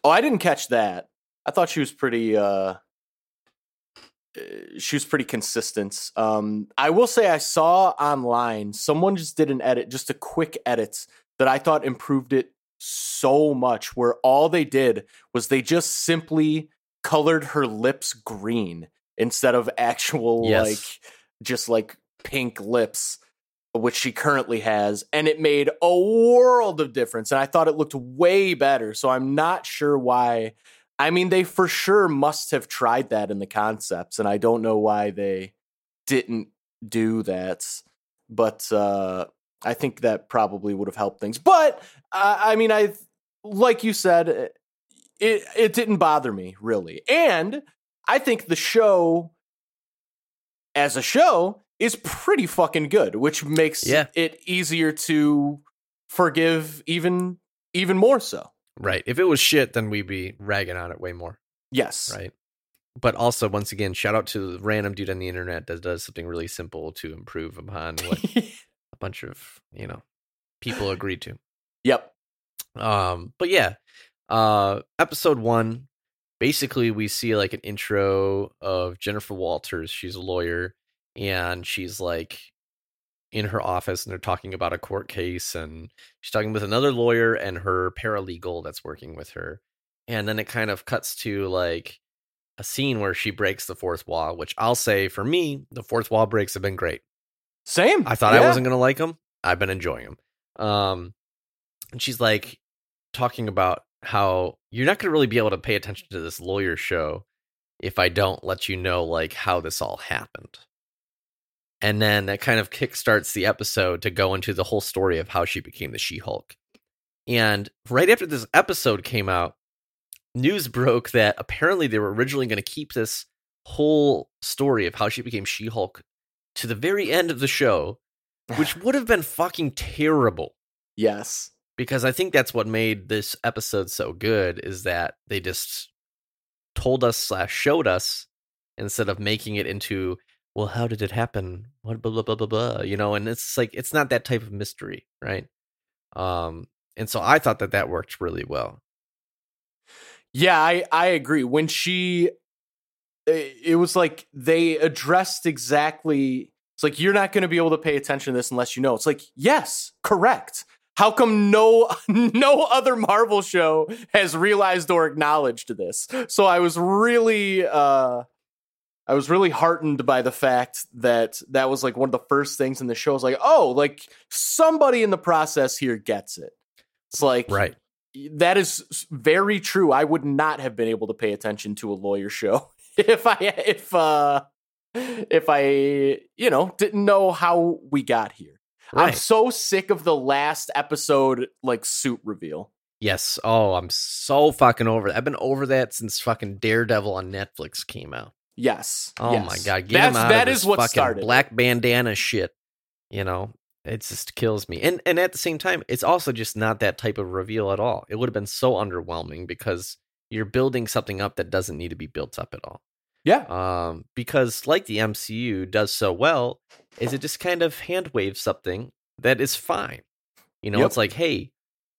oh, I didn't catch that. I thought she was pretty. uh uh, she was pretty consistent. Um, I will say I saw online someone just did an edit, just a quick edit that I thought improved it so much. Where all they did was they just simply colored her lips green instead of actual
Yes.
like just like pink lips which she currently has and it made a world of difference and i thought it looked way better so i'm not sure why i mean they for sure must have tried that in the concepts and i don't know why they didn't do that but uh i think that probably would have helped things but uh, i mean i like you said it it didn't bother me really and i think the show as a show is pretty fucking good, which makes
Yeah.
it easier to forgive even even more so.
Right. If it was shit, then we'd be ragging on it way more.
Yes.
Right. But also, once again, shout out to the random dude on the internet that does something really simple to improve upon what a bunch of you know people agreed to.
yep.
Um, but yeah, uh, episode one, basically we see like an intro of Jennifer Walters. She's a lawyer, and she's like in her office, and they're talking about a court case, and she's talking with another lawyer and her paralegal that's working with her, and then it kind of cuts to like a scene where she breaks the fourth wall, which I'll say for me, the fourth wall breaks have been great.
Same.
I thought I wasn't gonna like them. I've been enjoying them. Um, and she's like talking about how you're not gonna really be able to pay attention to this lawyer show if I don't let you know like how this all happened. And then that kind of kickstarts the episode to go into the whole story of how she became the She-Hulk. And right after this episode came out, news broke that apparently they were originally going to keep this whole story of how she became She-Hulk to the very end of the show, which would have been fucking terrible
yes.
because I think that's what made this episode so good is that they just told us slash showed us instead of making it into well how did it happen what blah blah blah blah blah you know and it's like it's not that type of mystery right um and so I thought that that worked really well
Yeah, I I agree. When she it it was like they addressed exactly. It's like you're not going to be able to pay attention to this unless you know. It's like yes, correct. How come no no other Marvel show has realized or acknowledged this? So I was really uh I was really heartened by the fact that that was like one of the first things in the show. I was like, oh, like somebody in the process here gets it. It's like
Right.
that is very true. I would not have been able to pay attention to a lawyer show if I if uh if I you know didn't know how we got here. I'm so sick of the last episode like suit reveal.
Yes. Oh, I'm so fucking over that. I've been over that since fucking Daredevil on Netflix came out.
Yes.
Oh
yes.
my god, get
That's
him out
that
of
is what
fucking
started.
black bandana shit. You know, it just kills me. And and at the same time, it's also just not that type of reveal at all. It would have been so underwhelming because you're building something up that doesn't need to be built up at all.
Yeah.
Um, because like the MCU does so well, is it just kind of hand waves something that is fine. You know,
Yep.
it's like, hey,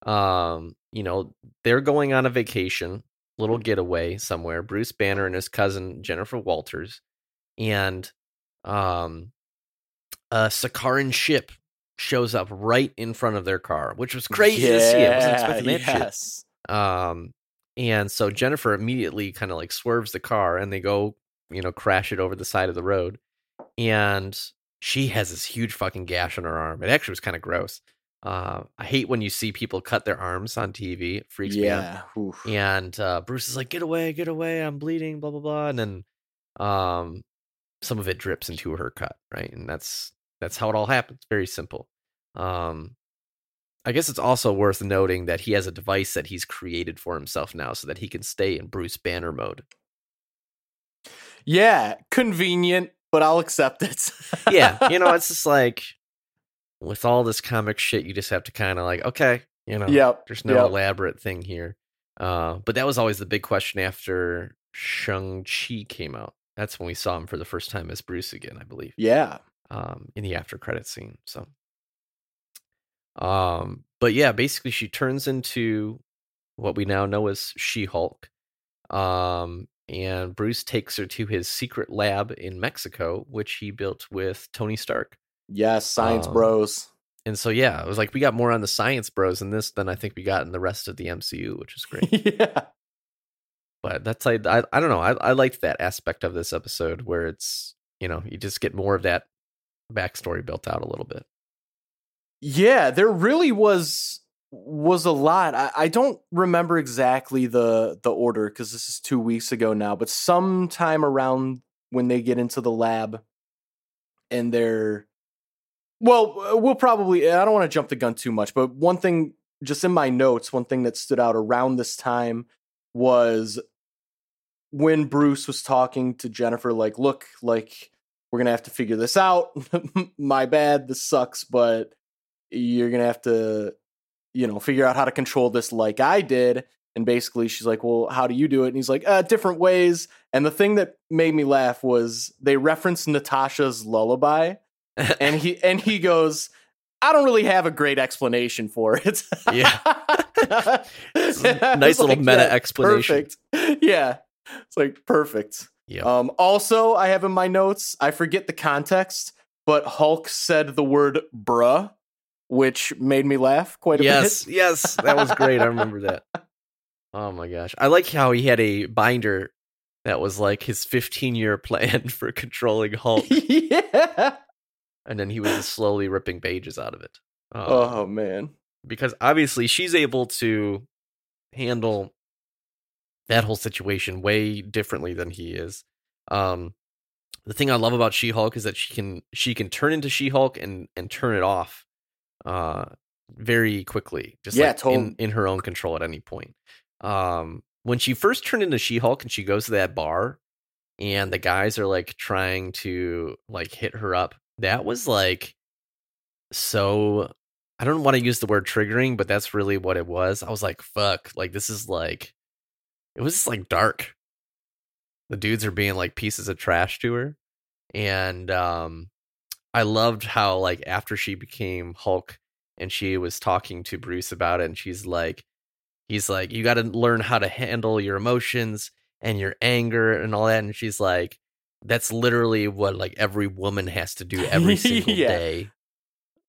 um, you know, they're going on a vacation, little getaway somewhere. Bruce Banner and his cousin Jennifer Walters, and um, a Sakaaran ship shows up right in front of their car, which was crazy to see. I wasn't expecting that shit.
yes.
Um, and so Jennifer immediately kind of like swerves the car and they go, you know, crash it over the side of the road. And she has this huge fucking gash on her arm. It actually was kind of gross. Uh, I hate when you see people cut their arms on TV. It freaks me out. And uh, Bruce is like, "Get away, get away! I'm bleeding." Blah blah blah. And then, um, some of it drips into her cut, right? And that's that's how it all happens. Very simple. Um, I guess it's also worth noting that he has a device that he's created for himself now, so that he can stay in Bruce Banner mode.
Yeah. Convenient, but I'll accept it.
Yeah, you know, it's just like with all this comic shit, you just have to kind of like, okay, you know,
Yep.
There's no
yep.
elaborate thing here. Uh, but that was always the big question after Shang-Chi came out. That's when we saw him for the first time as Bruce again, I believe,
Yeah.
um, in the after credit scene. So, um, but yeah, basically she turns into what we now know as She-Hulk. Um, and Bruce takes her to his secret lab in Mexico, which he built with Tony Stark.
Yes. Science
Um,
bros.
And so, yeah, it was like we got more on the science bros in this than I think we got in the rest of the MCU, which is great.
yeah.
but that's like I, I don't know I, I liked that aspect of this episode where it's you know you just get more of that backstory built out a little bit
Yeah, there really was was a lot. I, I don't remember exactly the the order because this is two weeks ago now, but sometime around when they get into the lab and they're well, uh, we'll probably I don't want to jump the gun too much, but one thing just in my notes, one thing that stood out around this time was when Bruce was talking to Jennifer, like, look, like we're gonna have to figure this out. my bad, this sucks, but you're gonna have to you know figure out how to control this like i did and basically she's like well how do you do it? And he's like uh different ways. And the thing that made me laugh was they referenced natasha's lullaby and he and he goes i don't really have a great explanation for it.
Yeah. Nice little meta explanation.
perfect. Yeah it's like perfect.
Yeah
um, also, I have in my notes, I forget the context, but Hulk said the word bruh, which made me laugh quite a
yes
bit.
yes yes, that was great i remember that oh my gosh i like how he had a binder that was like his 15 year plan for controlling hulk
yeah.
and then he was just slowly ripping pages out of it Um,
Oh, man.
because obviously she's able to handle that whole situation way differently than he is. Um, the thing I love about She-Hulk is that she can she can turn into She-Hulk and and turn it off uh very quickly just
Yeah,
like
tot-
in, in her own control at any point. Um when she first turned into She-Hulk and she goes to that bar and the guys are like trying to like hit her up, that was like so I don't want to use the word triggering, but that's really what it was. I was like, fuck, like this is like it was just like dark. The dudes are being like pieces of trash to her. And um I loved how like after she became Hulk and she was talking to Bruce about it and she's like he's like you got to learn how to handle your emotions and your anger and all that. And she's like, that's literally what like every woman has to do every single
Yeah.
day.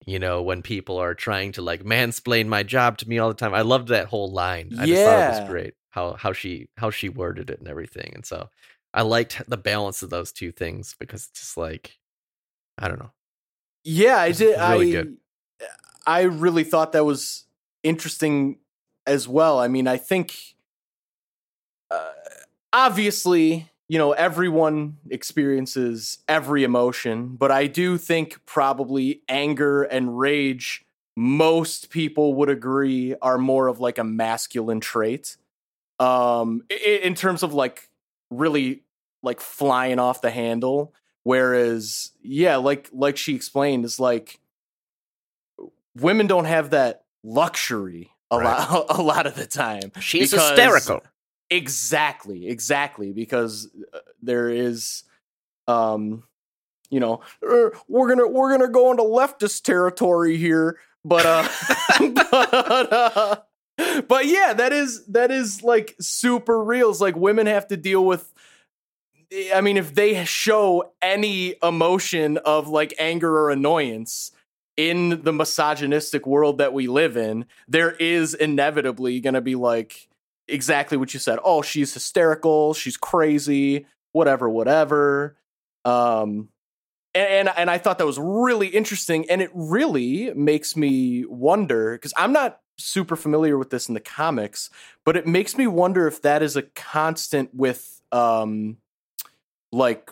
You know, when people are trying to like mansplain my job to me all the time. I loved that whole line. I just thought it was great how how she how she worded it and everything. And so I liked the balance of those two things because it's just like I don't know.
Yeah, I did.
really
I
good.
I really thought that was interesting as well. I mean, I think uh, obviously, you know, everyone experiences every emotion, but I do think probably anger and rage most people would agree are more of like a masculine trait. Um in terms of like really like flying off the handle whereas yeah, like like she explained is like women don't have that luxury a
Right.
lot a lot of the time.
She's hysterical.
Exactly, exactly because uh, there is um you know, "Er, we're going to we're to go into leftist territory here, but uh but, uh, but yeah, that is that is like super real. It's like women have to deal with I mean, if they show any emotion of like anger or annoyance in the misogynistic world that we live in, there is inevitably going to be like exactly what you said. Oh, she's hysterical, she's crazy, whatever, whatever. Um and and I thought that was really interesting and it really makes me wonder cuz I'm not super familiar with this in the comics, but it makes me wonder if that is a constant with um like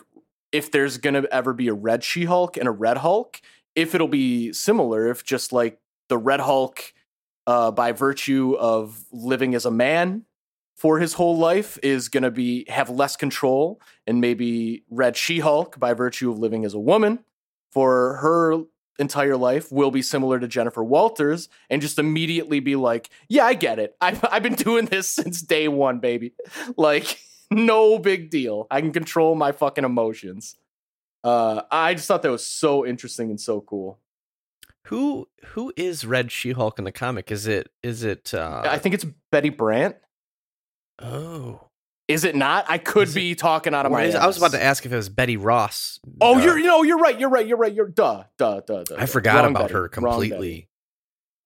if there's gonna ever be a red She-Hulk and a red Hulk, if it'll be similar, if just like the red Hulk, uh, by virtue of living as a man for his whole life, is gonna be have less control, and maybe red She-Hulk by virtue of living as a woman for her entire life will be similar to Jennifer Walters and just immediately be like, yeah, I get it. I've, I've been doing this since day one, baby. Like, no big deal. I can control my fucking emotions. Uh, I just thought that was so interesting and so cool.
Who who is Red She-Hulk in the comic? Is it is it uh
I think it's Betty Brant.
Oh.
Is it not? I could
Is it-
be talking out of my.
is- I was about to ask if it was Betty Ross.
Oh, you're no, you're right. You're right. You're right. You're duh, duh, duh, duh.
I forgot
Wrong
about
Betty.
her completely.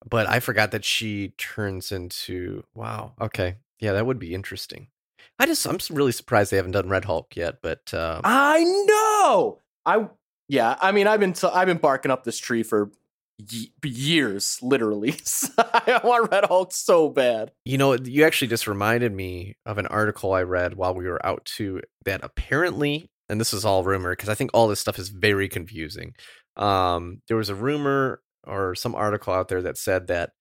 But I forgot that she turns into wow. Okay. Yeah, that would be interesting. I just I'm really surprised they haven't done Red Hulk yet, but uh,
I know. I yeah. I mean, I've been t- I've been barking up this tree for ye- years, literally. I want Red Hulk so bad.
you know, you actually just reminded me of an article I read while we were out too that apparently and this is all rumor because I think all this stuff is very confusing. Um there was a rumor or some article out there that said that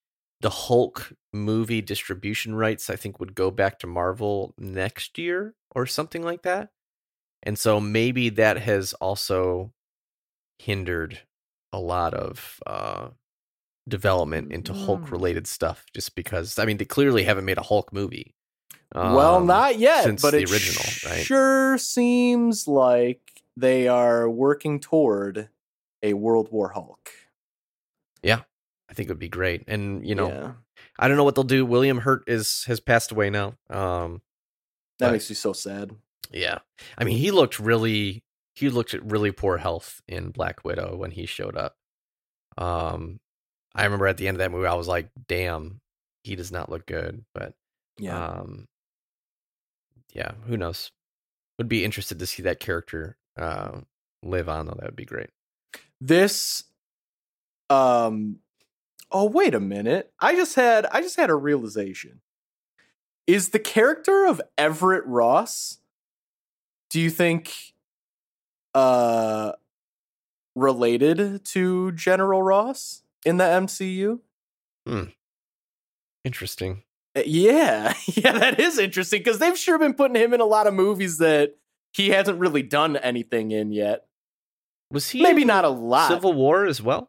the Hulk movie distribution rights I think would go back to Marvel next year or something like that. And so maybe that has also hindered a lot of uh development into Hulk
Mm.
related stuff just because I mean they clearly haven't made a Hulk movie.
well,
um,
not yet,
since
but
the
it
original, right?
sure seems like they are working toward a World War Hulk.
I think it would be great. And you know,
yeah,
I don't know what they'll do. William Hurt is has passed away now. Um
that
but-
makes me so sad.
yeah. I mean, he looked really he looked at really poor health in Black Widow when he showed up. Um I remember at the end of that movie I was like, "Damn, he does not look good." But
Yeah,
um yeah, who knows. Would be interested to see that character uh live on though. That would be great.
this. Um. Oh wait a minute! I just had I just had a realization. Is the character of Everett Ross? Do you think, uh, related to General Ross in the MCU? Hmm.
Interesting.
Uh, Yeah, yeah, that is interesting because they've sure been putting him in a lot of movies that he hasn't really done anything in yet.
Was he
Maybe not a lot.
Civil War as well?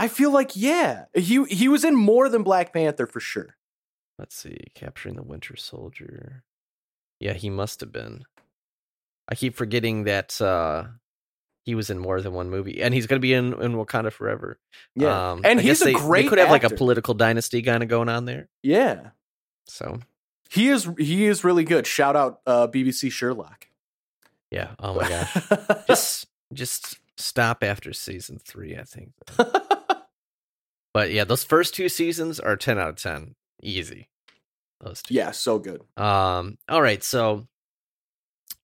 I feel like yeah, he he was in more than Black Panther for sure.
Let's see, capturing the Winter Soldier. Yeah, he must have been. I keep forgetting that uh he was in more than one movie, and he's going to be in in Wakanda forever.
Yeah,
um,
and
I
he's a
they,
great.
They could have like a political dynasty kind of going on there.
yeah.
So
He is he is really good. Shout out uh, BBC Sherlock.
Yeah. Oh my gosh. just just stop after season three, I think. but yeah, those first two seasons are ten out of ten. Easy. Those two.
yeah, so good.
Um, all right, so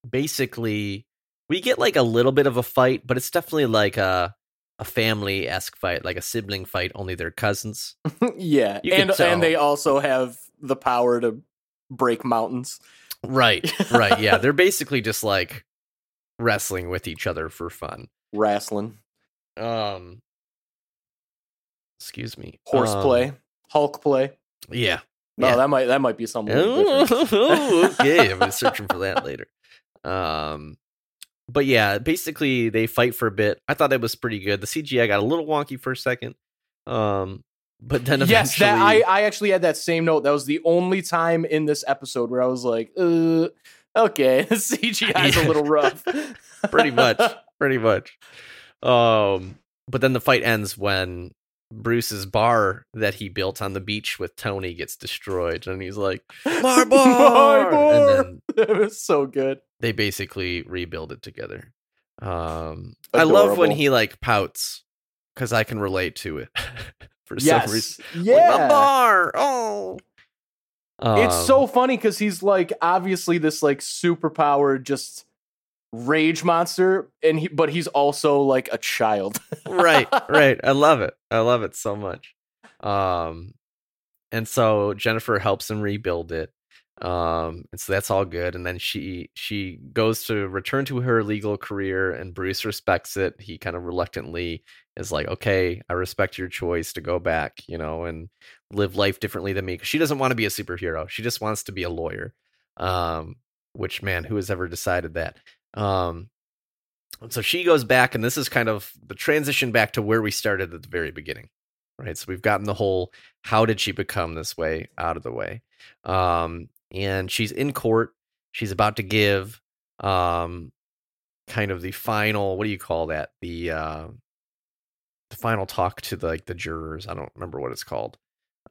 basically we get like a little bit of a fight, but it's definitely like a a family esque fight, like a sibling fight, only they're cousins.
yeah,
You
and and they also have the power to break mountains.
Right, right, yeah. They're basically just like wrestling with each other for fun.
Wrestling,
Um excuse me.
horseplay,
Um,
Hulk play.
yeah.
No,
yeah.
that might that might be something.
Oh, okay, I'm searching for that later. Um, but yeah, basically they fight for a bit. I thought it was pretty good. The CGI got a little wonky for a second, um, but then eventually,
Yes, that I I actually had that same note. That was the only time in this episode where I was like, uh, okay, the CGI is a little rough.
pretty much, pretty much. Um, but then the fight ends when Bruce's bar that he built on the beach with Tony gets destroyed, and he's like, "My bar!"
bar!
and then
it was so good.
they basically rebuild it together. Um, I love when he like pouts because I can relate to it for some reason.
Yes,
Like,
yeah.
my bar. Oh,
it's
Um,
so funny because he's like obviously this like super powered just rage monster, and he but he's also like a child.
right, right. I love it. I love it so much. Um, and so Jennifer helps him rebuild it. Um, and so that's all good. And then she she goes to return to her legal career, and Bruce respects it. He kind of reluctantly is like, "Okay, I respect your choice to go back, you know, and live life differently than me." 'Cause she doesn't want to be a superhero. She just wants to be a lawyer. Um, which man, who has ever decided that? Um, and so she goes back, and this is kind of the transition back to where we started at the very beginning, right? So we've gotten the whole how did she become this way out of the way. Um, and she's in court. She's about to give um, kind of the final, what do you call that? The uh, the final talk to the, like the jurors. I don't remember what it's called.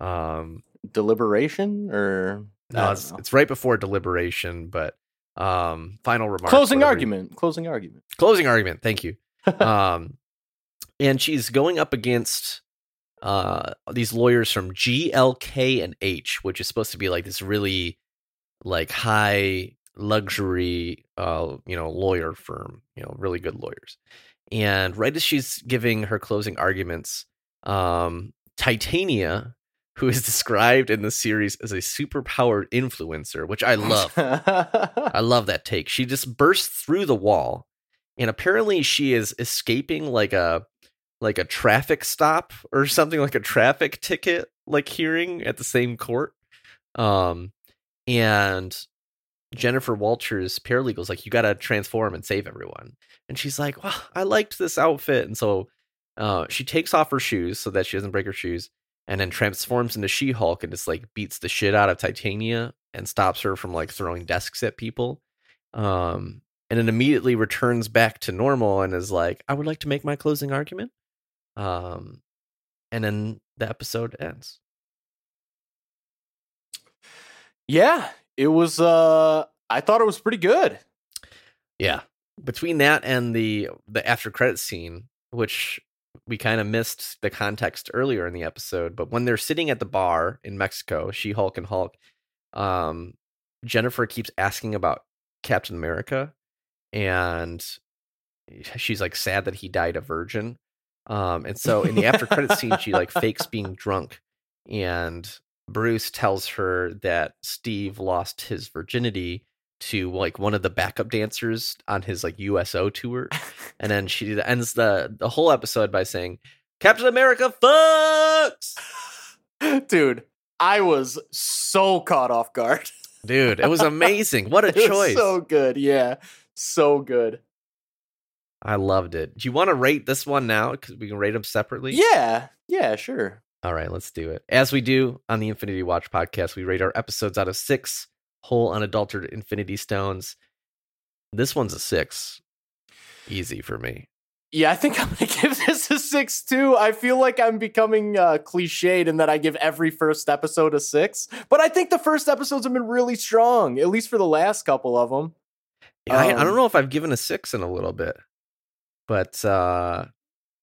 Um,
Deliberation or
no, it's, it's right before deliberation, but um, final remarks.
closing
you-
argument. Closing argument.
closing argument thank you um and she's going up against uh these lawyers from glk and h which is supposed to be like this really like high luxury uh you know lawyer firm you know really good lawyers and right as she's giving her closing arguments um titania who is described in the series as a super powered influencer which i love I love that take. She just bursts through the wall, and apparently she is escaping like a like a traffic stop or something like a traffic ticket like hearing at the same court. Um, and Jennifer Walters paralegals like you got to transform and save everyone, and she's like, "Wow, I liked this outfit," and so uh, she takes off her shoes so that she doesn't break her shoes. And then transforms into She Hulk and just like beats the shit out of Titania and stops her from like throwing desks at people. Um, and then immediately returns back to normal and is like, I would like to make my closing argument. Um, and then the episode ends.
yeah, it was. uh I thought it was pretty good.
Yeah. Between that and the the after credit scene, which we kind of missed the context earlier in the episode, but when they're sitting at the bar in Mexico, She Hulk and Hulk, um, Jennifer keeps asking about Captain America, and she's like sad that he died a virgin. Um, and so in the after credit scene, she like fakes being drunk, and Bruce tells her that Steve lost his virginity to like one of the backup dancers on his like USO tour, and then she ends the the whole episode by saying, "Captain America fucks."
Dude, I was so caught off guard.
Dude, it was amazing. What a
It was
choice.
so good. Yeah. So good.
I loved it. Do you want to rate this one now? Because we can rate them separately.
Yeah. Yeah, sure.
All right, let's do it. As we do on the Infinity Watch podcast, we rate our episodes out of six whole unadulterated Infinity Stones. This one's a six. Easy for me.
Yeah, I think I'm gonna give this a six too. I feel like I'm becoming uh, cliched in that I give every first episode a six, but I think the first episodes have been really strong, at least for the last couple of them.
Yeah, I, I don't
Um,
know if I've given a six in a little bit, but uh,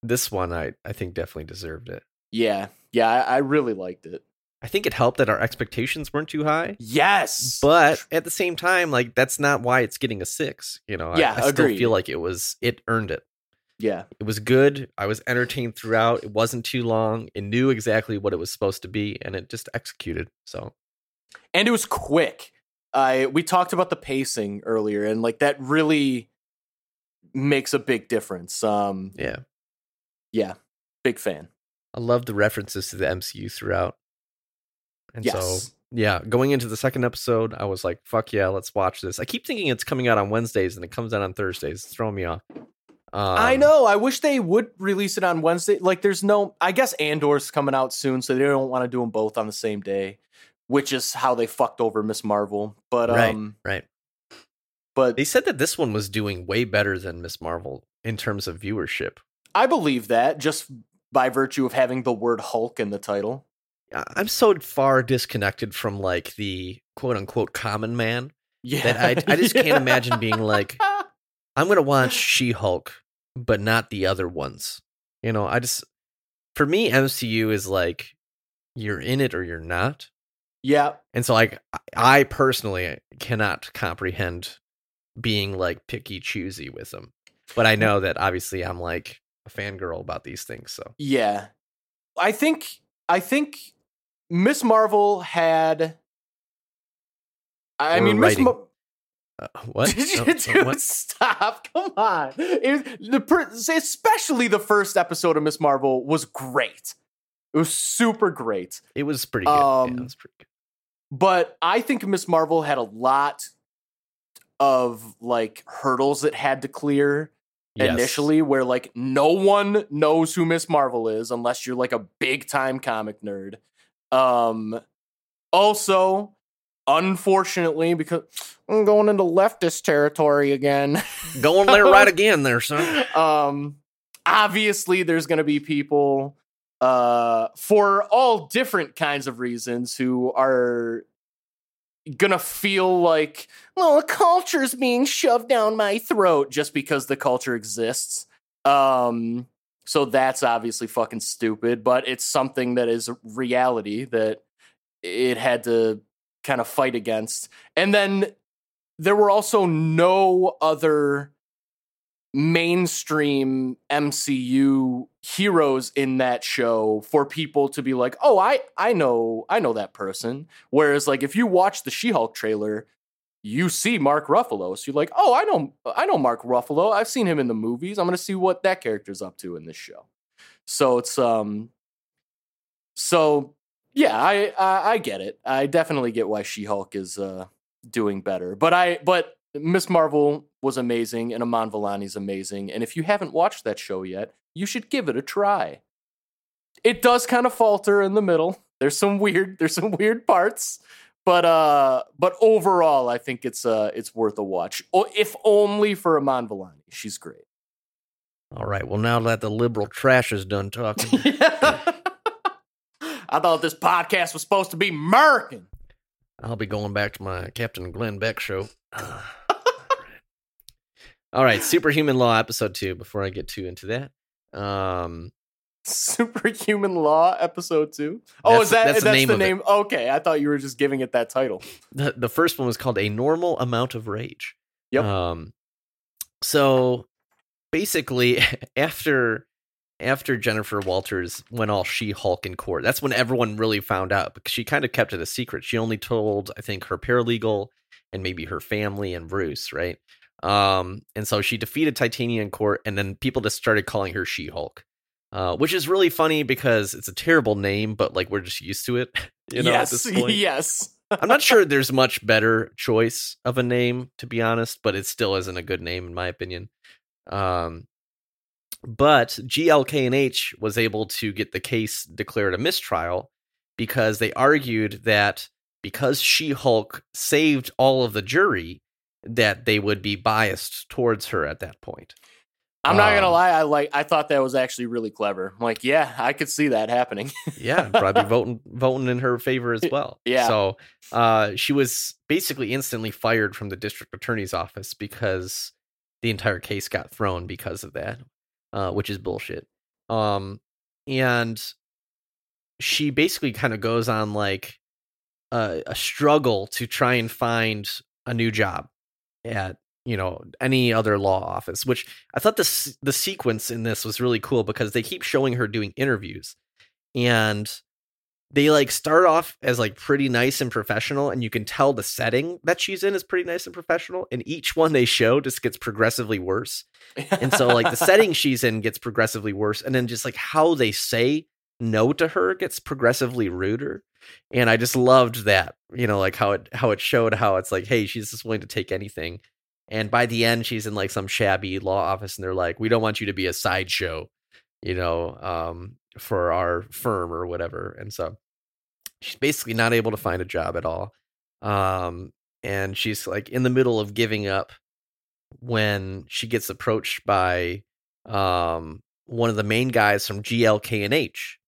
this one I I think definitely deserved it.
Yeah, yeah, I, I really liked it.
I think it helped that our expectations weren't too high.
Yes,
But at the same time, like that's not why it's getting a six. You know,
Yeah,
I, still
agreed.
feel like it was it earned it.
yeah,
It was good. I was entertained throughout. It wasn't too long. It knew exactly what it was supposed to be, and it just executed. So
and it was quick. I we talked about the pacing earlier, and like that really makes a big difference. Um,
yeah,
yeah, big fan.
I love the references to the MCU throughout. And so yeah, going into the second episode, I was like, "Fuck yeah, let's watch this." I keep thinking it's coming out on Wednesdays, and it comes out on Thursdays. It's throwing me off. Um,
I know. I wish they would release it on Wednesday. Like, there's no. I guess Andor's coming out soon, so they don't want to do them both on the same day, which is how they fucked over Miss Marvel. But
Right.
um,
Right.
but
They said that this one was doing way better than Miss Marvel in terms of viewership.
I believe that just by virtue of having the word Hulk in the title.
I'm so far disconnected from like the quote unquote common man
Yeah,
that I, I just can't imagine being like, I'm gonna watch She Hulk, but not the other ones. You know, I just for me, MCU is like you're in it or you're not.
Yeah,
And so like I personally cannot comprehend being like picky choosy with them. But I know that obviously I'm like a fangirl about these things. So
yeah. I think I think Miss Marvel had. I
Or
mean, Miss. Mar-
uh, what?
Did you
what?
Stop! Come on. It the per- especially the first episode of Miss Marvel was great. It was super great.
It was pretty good. yeah,
Um,
it was pretty good.
But I think Miss Marvel had a lot of like hurdles it had to clear
Yes.
initially, where like no one knows who Miss Marvel is unless you're like a big time comic nerd. Um, also, unfortunately, because I'm going into leftist territory again.
Going there right again, there, son.
um obviously there's going to be people uh for all different kinds of reasons who are gonna feel like well the culture's being shoved down my throat just because the culture exists um so that's obviously fucking stupid but it's something that is reality that it had to kind of fight against and then there were also no other mainstream MCU heroes in that show for people to be like, "Oh, I I know I know that person." Whereas like if you watch the She-Hulk trailer, you see Mark Ruffalo. So you're like, "Oh, I know I know Mark Ruffalo. I've seen him in the movies. I'm to see what that character's up to in this show." So it's um so yeah, I I, I get it. I definitely get why She-Hulk is uh doing better. But I but Miss Marvel was amazing and Iman Vellani's amazing. And if you haven't watched that show yet, you should give it a try. It does kind of falter in the middle. There's some weird there's some weird parts, but uh but overall I think it's uh it's worth a watch. If only for Iman Vellani. She's great.
All right. Well, now that the liberal trash is done talking,
I thought this podcast was supposed to be American.
I'll be going back to my Captain Glenn Beck show. All right, Superhuman Law episode two. Before I get too into that, um,
Superhuman Law episode two. Oh,
That's-
is that
that's
that's,
the name
the
of it.
name? Okay, I thought you were just giving it that title.
the the first one was called a normal amount of rage.
Yep.
Um, so basically, after after Jennifer Walters went all She Hulk in court, that's when everyone really found out because she kind of kept it a secret. She only told, I think, her paralegal and maybe her family and Bruce, right? Um, and so she defeated Titania in court, and then people just started calling her She Hulk. Uh, which is really funny because it's a terrible name, but like we're just used to it. You know,
yes, yes.
I'm not sure there's much better choice of a name, to be honest, but it still isn't a good name in my opinion. Um, but GLK and H was able to get the case declared a mistrial because they argued that because She Hulk saved all of the jury, that they would be biased towards her at that point.
I'm not gonna
Um,
lie. I like. I thought that was actually really clever. I'm like, yeah, I could see that happening.
yeah, probably voting voting in her favor as well.
Yeah.
So uh, she was basically instantly fired from the district attorney's office because the entire case got thrown because of that, uh, which is bullshit. Um, and she basically kind of goes on like a, a struggle to try and find a new job at you know any other law office which i thought this the sequence in this was really cool because they keep showing her doing interviews. And they like start off as like pretty nice and professional and you can tell the setting that she's in is pretty nice and professional and each one they show just gets progressively worse. And so like the setting she's in gets progressively worse and then just like how they say no to her gets progressively ruder. And i just loved that you know like how it how it showed how it's like hey she's just willing to take anything and by the end she's in like some shabby law office and they're like we don't want you to be a sideshow you know um for our firm or whatever and so she's basically not able to find a job at all um and she's like in the middle of giving up when she gets approached by um one of the main guys from GLK&H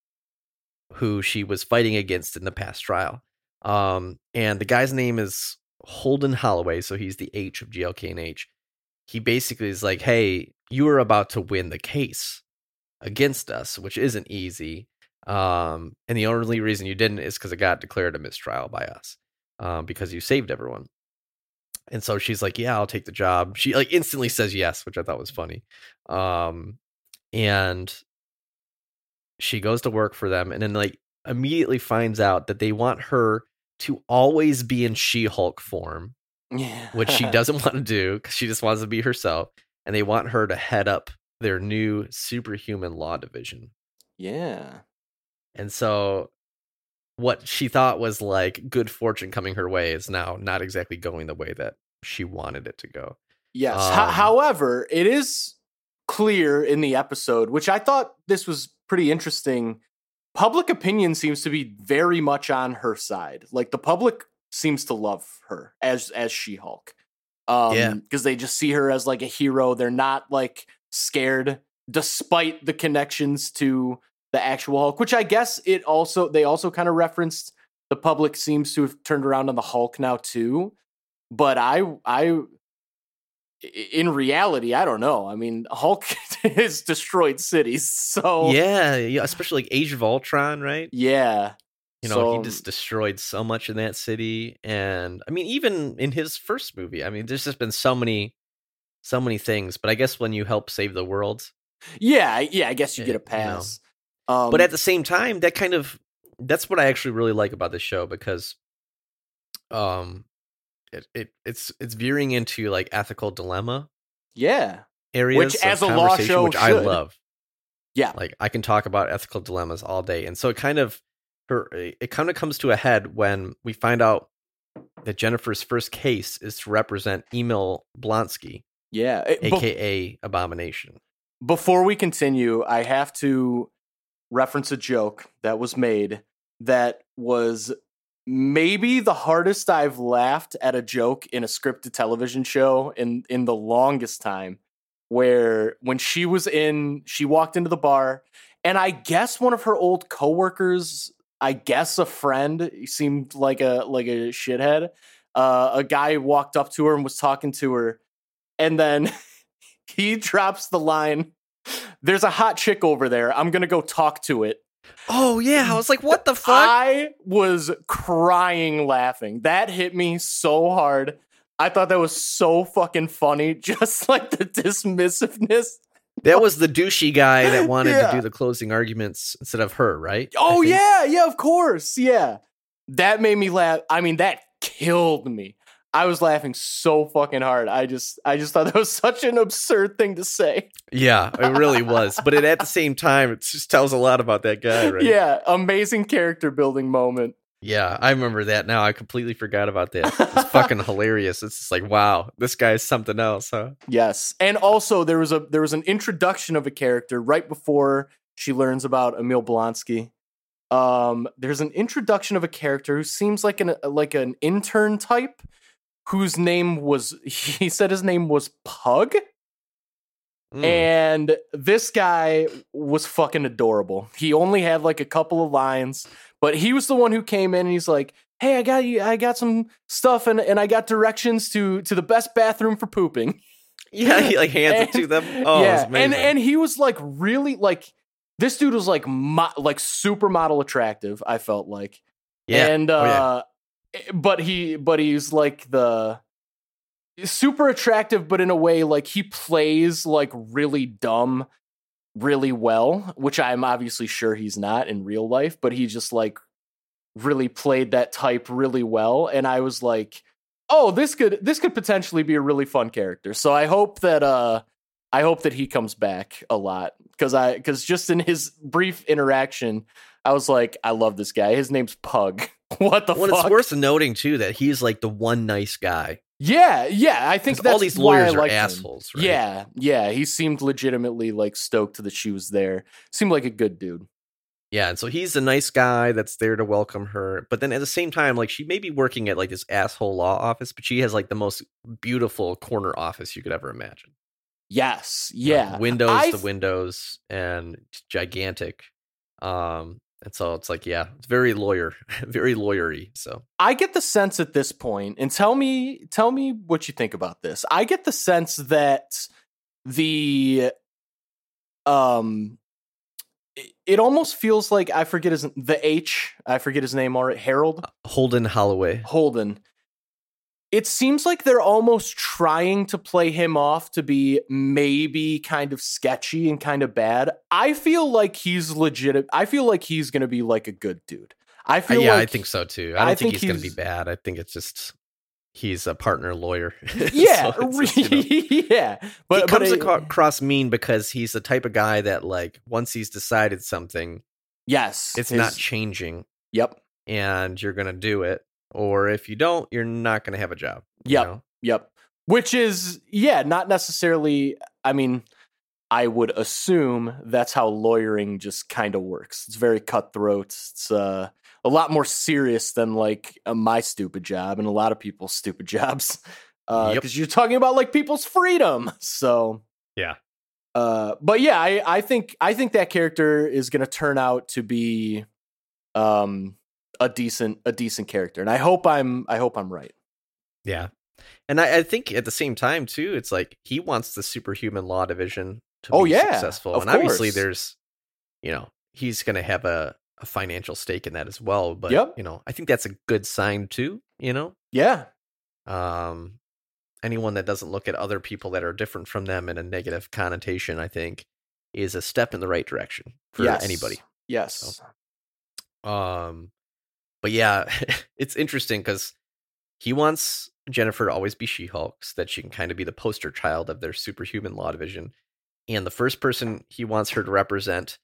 who she was fighting against in the past trial. Um and the guy's name is Holden Holloway, so he's the H of GLK&H. He basically is like, "Hey, you are about to win the case against us, which isn't easy. Um and the only reason you didn't is cuz it got declared a mistrial by us. Um because you saved everyone." And so she's like, "Yeah, I'll take the job." She like instantly says yes, which I thought was funny. Um and she goes to work for them and then like immediately finds out that they want her to always be in She-Hulk form,
yeah.
which she doesn't want to do cuz she just wants to be herself and they want her to head up their new superhuman law division.
yeah.
And so what she thought was like good fortune coming her way is now not exactly going the way that she wanted it to go.
Yes.
Um,
however, it is clear in the episode, which I thought this was pretty interesting. Public opinion seems to be very much on her side. Like the public seems to love her as as She Hulk. Um,
Yeah.
because they just see her as like a hero. They're not like scared, despite the connections to the actual Hulk. Which I guess it also they also kind of referenced. The public seems to have turned around on the Hulk now too. But I I i- in reality, I don't know. I mean, Hulk has destroyed cities, so
Yeah, yeah, especially like Age of Ultron, right?
yeah.
You know,
So,
he just destroyed so much in that city. And I mean, even in his first movie, I mean, there's just been so many, so many things. But I guess when you help save the world,
yeah, yeah. I guess you
Eh,
get a
you know.
pass. Um,
but at the same time, that kind of that's what I actually really like about this show because, um, it, it it's it's veering into like ethical dilemma
yeah,
areas, which
as a law show
which I love.
yeah,
Like I can talk about ethical dilemmas all day, and so it kind of her it kind of comes to a head when we find out that Jennifer's first case is to represent Emil Blonsky,
yeah. It-
aka Abomination.
before we continue, I have to reference a joke that was made that was maybe the hardest I've laughed at a joke in a scripted television show in in the longest time. Where when she was in, she walked into the bar, and I guess one of her old coworkers, I guess a friend, seemed like a like a shithead. Uh, a guy walked up to her and was talking to her, and then he drops the line there's a hot chick over there i'm gonna go talk to it
Oh yeah, I was like, what the fuck?
i was crying laughing. That hit me so hard. I thought that was so fucking funny. Just like the dismissiveness.
That was the douchey guy that wanted
Yeah.
to do the closing arguments instead of her, right?
Oh yeah. Yeah of course. Yeah. That made me laugh. I mean that killed me i was laughing so fucking hard i just i just thought that was such an absurd thing to say
yeah, it really was. But it, at the same time, it just tells a lot about that guy, right?
yeah amazing character building moment
Yeah, I remember that now. I completely forgot about that. It's fucking hilarious. It's just like, wow, this guy's something else, huh?
Yes. And also there was a there was an introduction of a character right before she learns about Emil Blonsky. Um there's an introduction of a character who seems like an like an intern type whose name was he said his name was Pug.
Mm.
And this guy was fucking adorable. He only had like a couple of lines, but he was the one who came in and he's like, "Hey, I got you. I got some stuff, and and I got directions to to the best bathroom for pooping."
yeah, he like hands it to them. Oh,
yeah, and and he was like really like this dude was like mo- like supermodel attractive. I felt like,
yeah.
and
Oh, yeah.
But he but he's like the super attractive, but in a way like he plays like really dumb really well, which I'm obviously sure he's not in real life, but he just like really played that type really well, and I was like, oh, this could this could potentially be a really fun character. So I hope that uh I hope that he comes back a lot because I because just in his brief interaction, I was like, I love this guy. His name's Pug. what the
well,
fuck?
it's worth noting too that he's like the one nice guy.
Yeah, yeah. I think that's
all these
why I
lawyers are assholes, right?
Yeah, yeah. He seemed legitimately like stoked that she was there. Seemed like a good dude.
Yeah, and so he's the nice guy that's there to welcome her. But then at the same time, like she may be working at like this asshole law office, but she has like the most beautiful corner office you could ever imagine.
Yes, yeah.
windows
I
to
th-
windows and gigantic. Um, and so it's like, yeah, it's very lawyer, very lawyery. So
I get the sense at this point, and tell me, tell me what you think about this. I get the sense that the, um, it, almost feels like I forget his the H. I forget his name already. Harold
Holden Holloway.
Holden. It seems like they're almost trying to play him off to be maybe kind of sketchy and kind of bad. I feel like he's legit. I feel like he's going to be like a good dude. I
Uh,
feel
yeah,
like
I think so too. I don't
I
think,
think
he's, going to be bad. I think it's just he's a partner lawyer.
Yeah,
So just, you know,
yeah. But
he
but
comes
it-
across mean because he's the type of guy that like once he's decided something,
yes,
it's
his-
not changing,
Yep,
and you're gonna do it. Or if you don't, you're not gonna have a job. you
Yep.
know?
Yep. Which is, yeah, not necessarily. I mean, I would assume that's how lawyering just kind of works. It's very cutthroat. It's uh, a lot more serious than like uh, my stupid job and a lot of people's stupid jobs. Because
Yep.
you're talking about like people's freedom. So
Yeah.
Uh, but yeah, I, I think I think that character is going to turn out to be um a decent a decent character, and I hope I'm I hope I'm right.
Yeah. And I, I think at the same time too, it's like he wants the superhuman law division to
Oh,
be
yeah,
successful. and obviously there's you know, he's gonna have a, a financial stake in that as well. But
Yep.
you know, I think that's a good sign too, you know?
Yeah,
Um anyone that doesn't look at other people that are different from them in a negative connotation, I think, is a step in the right direction for
yes.
anybody.
Yes.
Um, but yeah, it's interesting because he wants Jennifer to always be She Hulk so that she can kind of be the poster child of their superhuman law division. And the first person he wants her to represent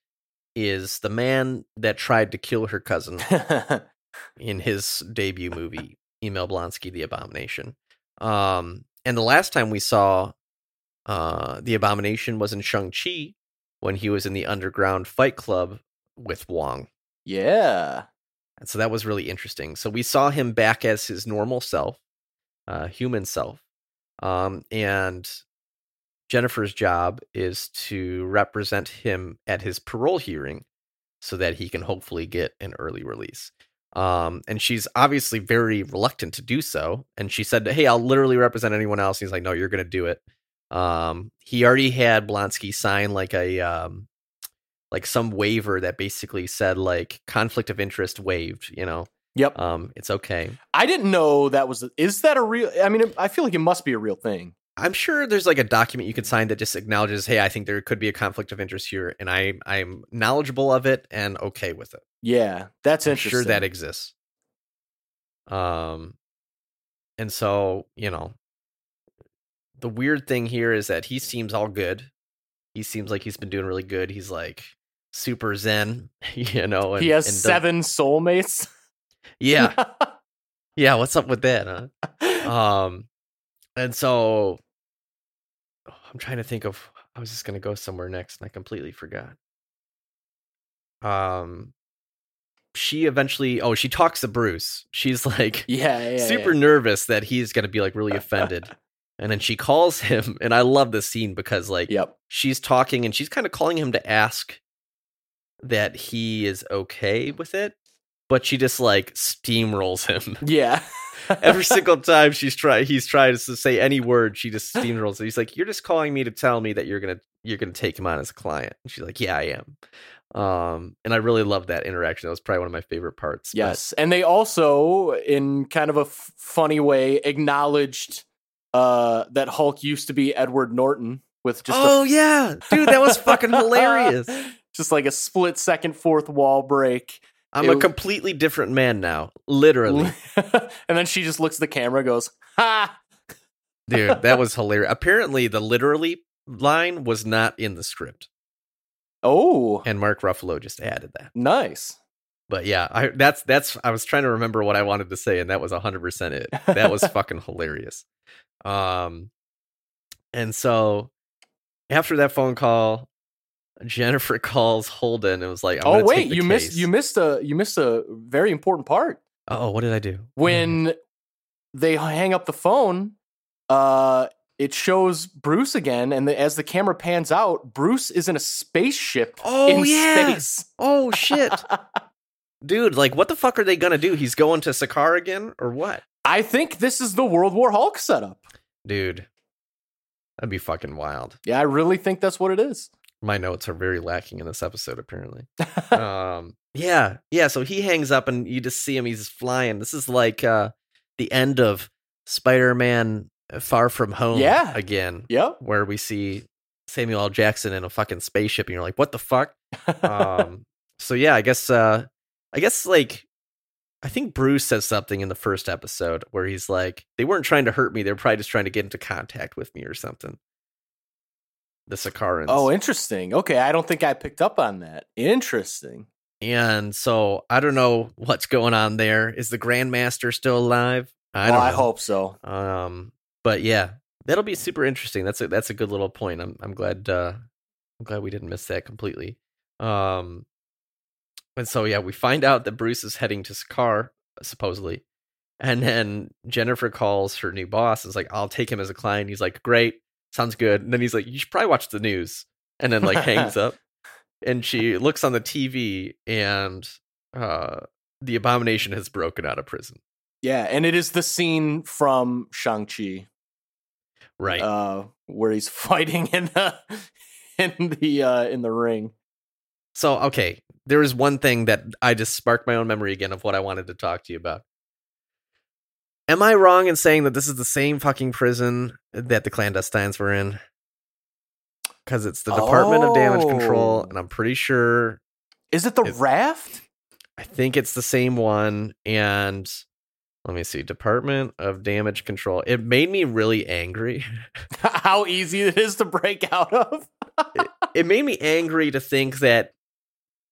is the man that tried to kill her cousin in his debut movie, Emil Blonsky, The Abomination. Um, and the last time we saw uh, The Abomination was in Shang-Chi when he was in the underground fight club with Wong.
yeah.
And so that was really interesting. So we saw him back as his normal self, uh, human self. Um, and Jennifer's job is to represent him at his parole hearing so that he can hopefully get an early release. Um, and she's obviously very reluctant to do so. And she said, Hey, I'll literally represent anyone else. He's like, No, you're going to do it. Um, he already had Blonsky sign like a, um, like some waiver that basically said like conflict of interest waived, you know,
Yep.
um, it's okay.
I didn't know that was. Is that a real? I mean, I feel like it must be a real thing.
I'm sure there's like a document you can sign that just acknowledges, hey, I think there could be a conflict of interest here, and I I'm knowledgeable of it and okay with it.
Yeah, that's
I'm
interesting.
sure that exists. Um, and so you know, the weird thing here is that he seems all good. He seems like he's been doing really good. He's like super zen, you know. And,
he has
and does-
seven soulmates.
yeah, yeah. What's up with that? Huh? Um, and so oh, I'm trying to think of. I was just gonna go somewhere next, and I completely forgot. Um, she eventually. Oh, she talks to Bruce. She's like
yeah, yeah,
super
yeah.
nervous that he's gonna be like really offended. And then she calls him, and I love this scene because like
Yep.
she's talking and she's kind of calling him to ask that he is okay with it, but she just like steamrolls him.
Yeah.
Every single time she's try he's trying to say any word, she just steamrolls. it. He's like, "You're just calling me to tell me that you're gonna you're gonna take him on as a client." And she's like, "Yeah, I am." Um, and I really love that interaction. That was probably one of my favorite parts. but-
Yes, and they also, in kind of a f- funny way, acknowledged uh, that Hulk used to be Edward Norton with just
oh
a,
yeah, dude, that was fucking hilarious.
Just like a split second, fourth wall break.
I'm
It
a
was-
completely different man now, literally,
and then she just looks at the camera, goes, "Ha!"
dude. That was hilarious. Apparently, the literally line was not in the script,
Oh,
and Mark Ruffalo just added that.
nice.
But yeah, I that's that's I was trying to remember what I wanted to say, and that was hundred percent it. That was fucking hilarious. Um, and so after that phone call, Jennifer calls Holden and was like, I'm
oh wait, you missed you missed a you missed a very important part
Oh, what did I do?
when they hang up the phone. Uh, it shows Bruce again, and the, as the camera pans out, Bruce is in a spaceship
Oh
in
yeah.
space.
Oh shit, dude! Like, what the fuck are they gonna do? He's going to Sakaar again, or what?
I think this is the World War Hulk setup.
Dude, that'd be fucking wild.
Yeah, I really think that's what it is.
My notes are very lacking in this episode, apparently. um yeah yeah so he hangs up and you just see him he's flying this is like uh the end of spider-man uh, far from home
Yeah.
again
yep.
where we see samuel l jackson in a fucking spaceship and you're like what the fuck um so yeah i guess uh i guess like i think bruce says something in the first episode where he's like they weren't trying to hurt me they were probably just trying to get into contact with me or something the Sakaarans
oh, interesting. Okay, I don't think I picked up on that. Interesting.
And so I don't know what's going on there. Is the Grandmaster still alive? I
well,
don't
I
know.
hope so.
Um, but yeah, that'll be super interesting. That's a that's a good little point. I'm I'm glad uh I'm glad we didn't miss that completely. Um and so yeah, we find out that Bruce is heading to Sakaar, supposedly. And then Jennifer calls her new boss, is like, I'll take him as a client. He's like, Great, sounds good. And then he's like, You should probably watch the news. And then like hangs up. And she looks on the TV and uh the abomination has broken out of prison.
Yeah, and it is the scene from Shang Chi,
Right.
uh, where he's fighting in the in the uh, in the ring.
So, okay, there is one thing that I just sparked my own memory again of what I wanted to talk to you about. Am I wrong in saying that this is the same fucking prison that the clandestines were in? Because it's the Department of Damage Control,
Oh.
and I'm pretty sure
Is it the
It-
raft?
I think it's the same one. And let me see, Department of Damage Control. It made me really angry.
How easy it is to break out of?
it made me angry to think that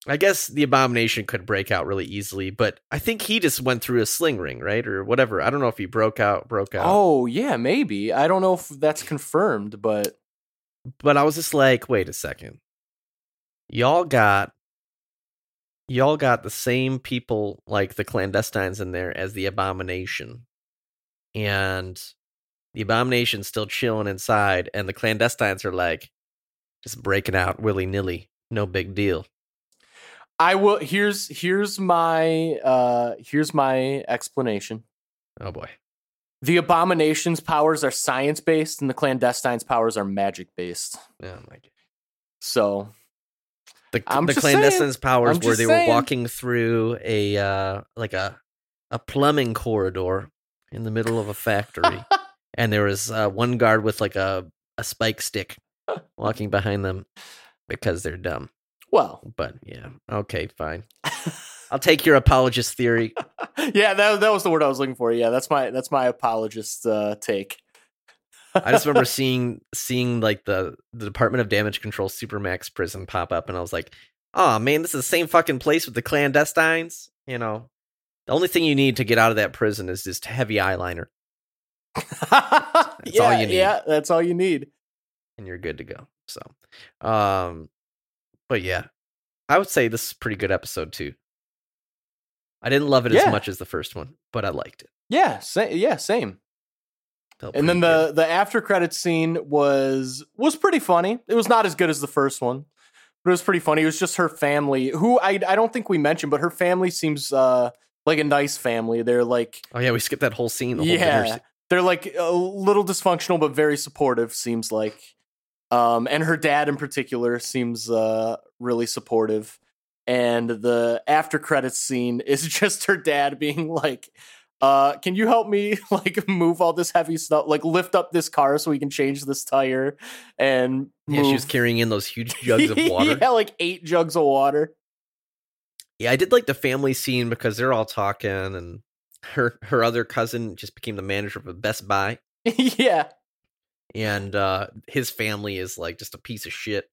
I guess the abomination could break out really easily, but I think he just went through a sling ring, right? Or whatever. I don't know if he broke out, broke out.
Oh yeah, maybe. I don't know if that's confirmed, but
But I was just like, wait a second. Y'all got y'all got the same people like the clandestines in there as the abomination. And the abomination's still chilling inside, and the clandestines are like just breaking out willy nilly. No big deal.
I will. Here's here's my uh here's my explanation.
Oh boy.
The abomination's powers are science based, and the clandestine's powers are magic based.
Oh my god.
So
The,
I'm
the
just saying.
clandestines powers where they
saying.
were walking through a uh like a a plumbing corridor in the middle of a factory and there was uh, one guard with like a a spike stick walking behind them because they're dumb
well,
but yeah okay fine i'll take your apologist theory
yeah, that that was the word I was looking for. Yeah, that's my that's my apologist uh, take.
i just remember seeing seeing like the the department of damage control supermax prison pop up and i was like oh man this is the same fucking place with the clandestines you know the only thing you need to get out of that prison is just heavy eyeliner
that's
all you need.
Yeah, that's all you need.
and you're good to go. So, um, but yeah, I would say this is a pretty good episode too. I didn't love it
Yeah.
as much as the first one, but I liked it.
Yeah, sa- yeah, same.
Felt
and then the
good.
the after credits scene was was pretty funny. It was not as good as the first one, but it was pretty funny. It was just her family, who I I don't think we mentioned, but her family seems uh like a nice family. They're like
oh yeah, we skipped that whole scene. The whole
yeah,
scene.
they're like a little dysfunctional but very supportive. Seems like, um, and her dad in particular seems uh really supportive. And the after credits scene is just her dad being like, uh, can you help me like move all this heavy stuff, like lift up this car so we can change this tire and
Yeah, she was carrying in those huge jugs of water.
yeah, like eight jugs of water.
Yeah, I did like the family scene because they're all talking, and her her other cousin just became the manager of a Best Buy,
yeah.
And uh his family is like just a piece of shit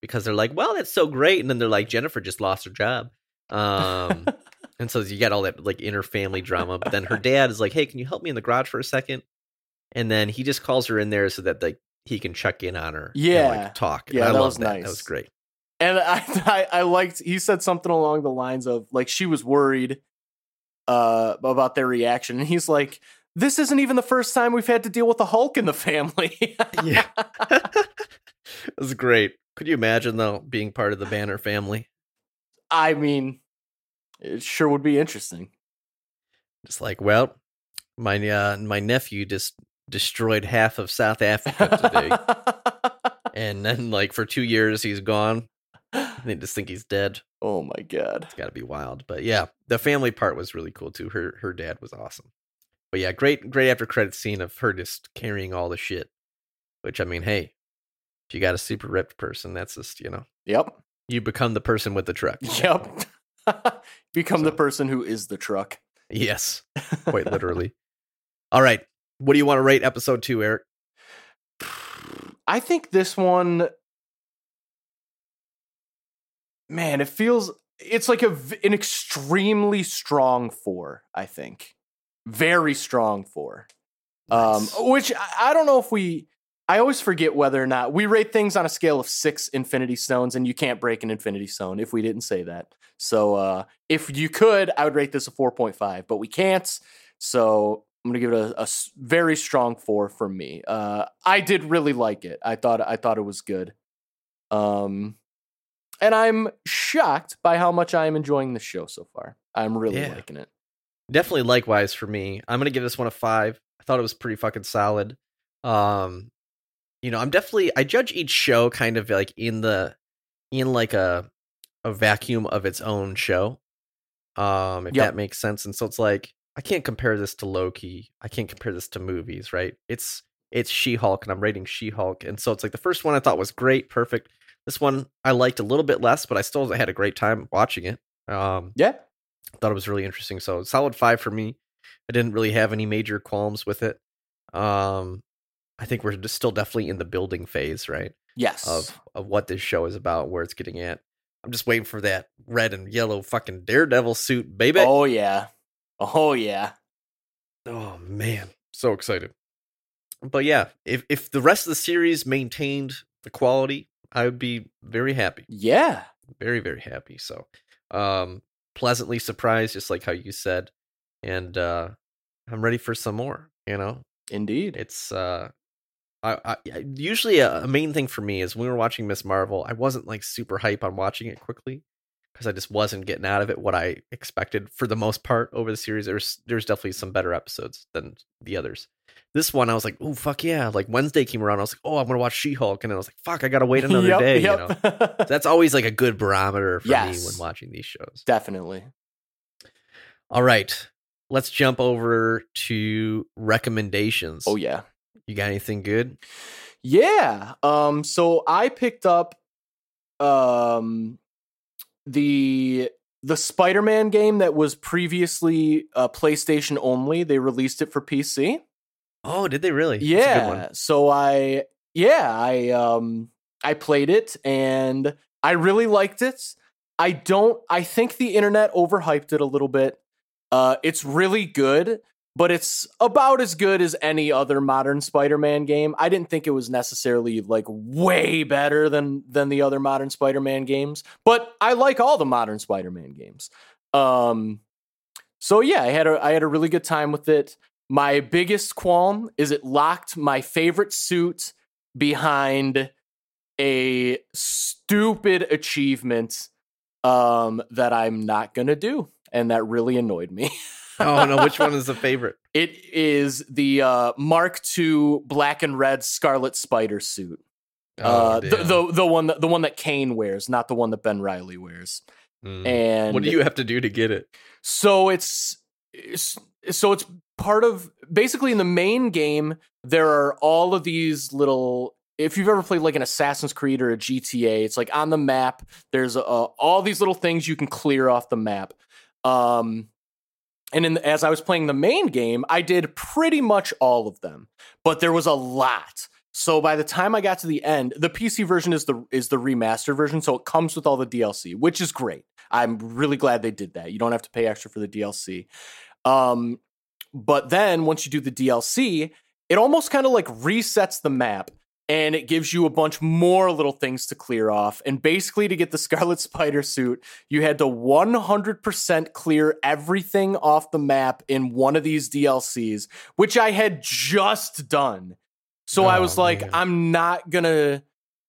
because they're like, "Well, that's so great," and then they're like, "Jennifer just lost her job," um, and so you get all that like inner family drama. But then her dad is like, "Hey, can you help me in the garage for a second? And then he just calls her in there so that like he can check in on her, and,
Yeah.
like, talk. And
Yeah,
I
that
love
was
that. That was great.
And I, I I liked he said something along the lines of like she was worried uh about their reaction and he's like this isn't even the first time we've had to deal with the Hulk in the family.
Yeah. it was great. Could you imagine though being part of the Banner family?
I mean it sure would be interesting.
Just like, well, my uh, my nephew just destroyed half of South Africa today, and then like for two years he's gone. They just think he's dead.
oh my god.
It's got to be wild. But yeah, the family part was really cool too. Her her dad was awesome. But yeah, great great after credit scene of her just carrying all the shit. Which I mean, hey, if you got a super ripped person, that's just you know
Yep.
you become the person with the truck.
Yep. Become the person who is the truck.
Yes, quite literally. All right, what do you want to rate episode two, Erik?
I think this one, man, it feels it's like a an extremely strong four. I think very strong four. Um, which I, I don't know if we. I always forget whether or not we rate things on a scale of six Infinity Stones, and you can't break an Infinity Stone if we didn't say that. So uh, if you could, I would rate this a four point five, but we can't. So I'm gonna give it a very strong four from me. Uh, I did really like it. I thought I thought it was good. Um, and I'm shocked by how much I am enjoying the show so far. I'm really
Yeah.
liking it.
Definitely likewise for me. I'm gonna give this one a five. I thought it was pretty fucking solid. Um, you know, I'm definitely I judge each show kind of like in the in like a a vacuum of its own show. Um, if
Yep.
that makes sense. And so it's like I can't compare this to Loki. I can't compare this to movies, right? It's it's She-Hulk and I'm rating She-Hulk. And so it's like the first one I thought was great, perfect. This one I liked a little bit less, but I still had a great time watching it. Um,
Yeah,
thought it was really interesting. So solid five for me. I didn't really have any major qualms with it. Um, I think we're just still definitely in the building phase, right?
yes.
Of of what this show is about, where it's getting at. I'm just waiting for that red and yellow fucking daredevil suit, baby. Oh,
yeah. oh yeah, oh
man, so excited. But yeah, if if the rest of the series maintained the quality, I would be very happy.
Yeah.
very very happy so um pleasantly surprised just like how you said and uh i'm ready for some more you know
Indeed.
it's uh I, I usually a, a main thing for me is when we were watching Miss Marvel, I wasn't like super hype on watching it quickly because I just wasn't getting out of it what I expected for the most part over the series. There's there's definitely some better episodes than the others. This one I was like, oh fuck yeah! Like Wednesday came around, I was like, oh I'm gonna watch She Hulk, and then I was like, fuck, I gotta wait another
Yep,
day. You know, So that's always like a good barometer for me when watching these shows.
Definitely.
All right, let's jump over to recommendations.
Oh yeah.
you got anything good?
Yeah. Um so I picked up um the the Spider-Man game that was previously uh, PlayStation only. They released it for PC.
Oh, did they really? That's a good one.
Yeah. So I yeah, I um I played it and I really liked it. I don't I think the internet overhyped it a little bit. Uh it's really good, but it's about as good as any other modern Spider-Man game. I didn't think it was necessarily like way better than than the other modern Spider-Man games, but I like all the modern Spider-Man games. Um so yeah, I had a I had a really good time with it my biggest qualm is it locked my favorite suit behind a stupid achievement um, that I'm not gonna do, and that really annoyed me.
oh no, which one is the favorite?
It is the uh, Mark II black and red Scarlet Spider suit.
Oh,
uh, the, the the one that the one that Kaine wears, not the one that Ben Reilly wears.
Mm.
And
what do you have to do to get it?
so it's, it's so it's part of basically in the main game there are all of these little if you've ever played like an Assassin's Creed or a GTA, it's like on the map. There's uh, all these little things you can clear off the map. Um, and in, as I was playing the main game, I did pretty much all of them, but there was a lot. So by the time I got to the end, the PC version is the is the remastered version, so it comes with all the DLC, which is great. I'm really glad they did that. You don't have to pay extra for the DLC. Um, but then once you do the DLC, it almost kind of like resets the map and it gives you a bunch more little things to clear off. And basically, to get the Scarlet Spider suit, you had to 100% clear everything off the map in one of these DLCs, which I had just done. So I
Oh,
was like,
man.
I'm not gonna,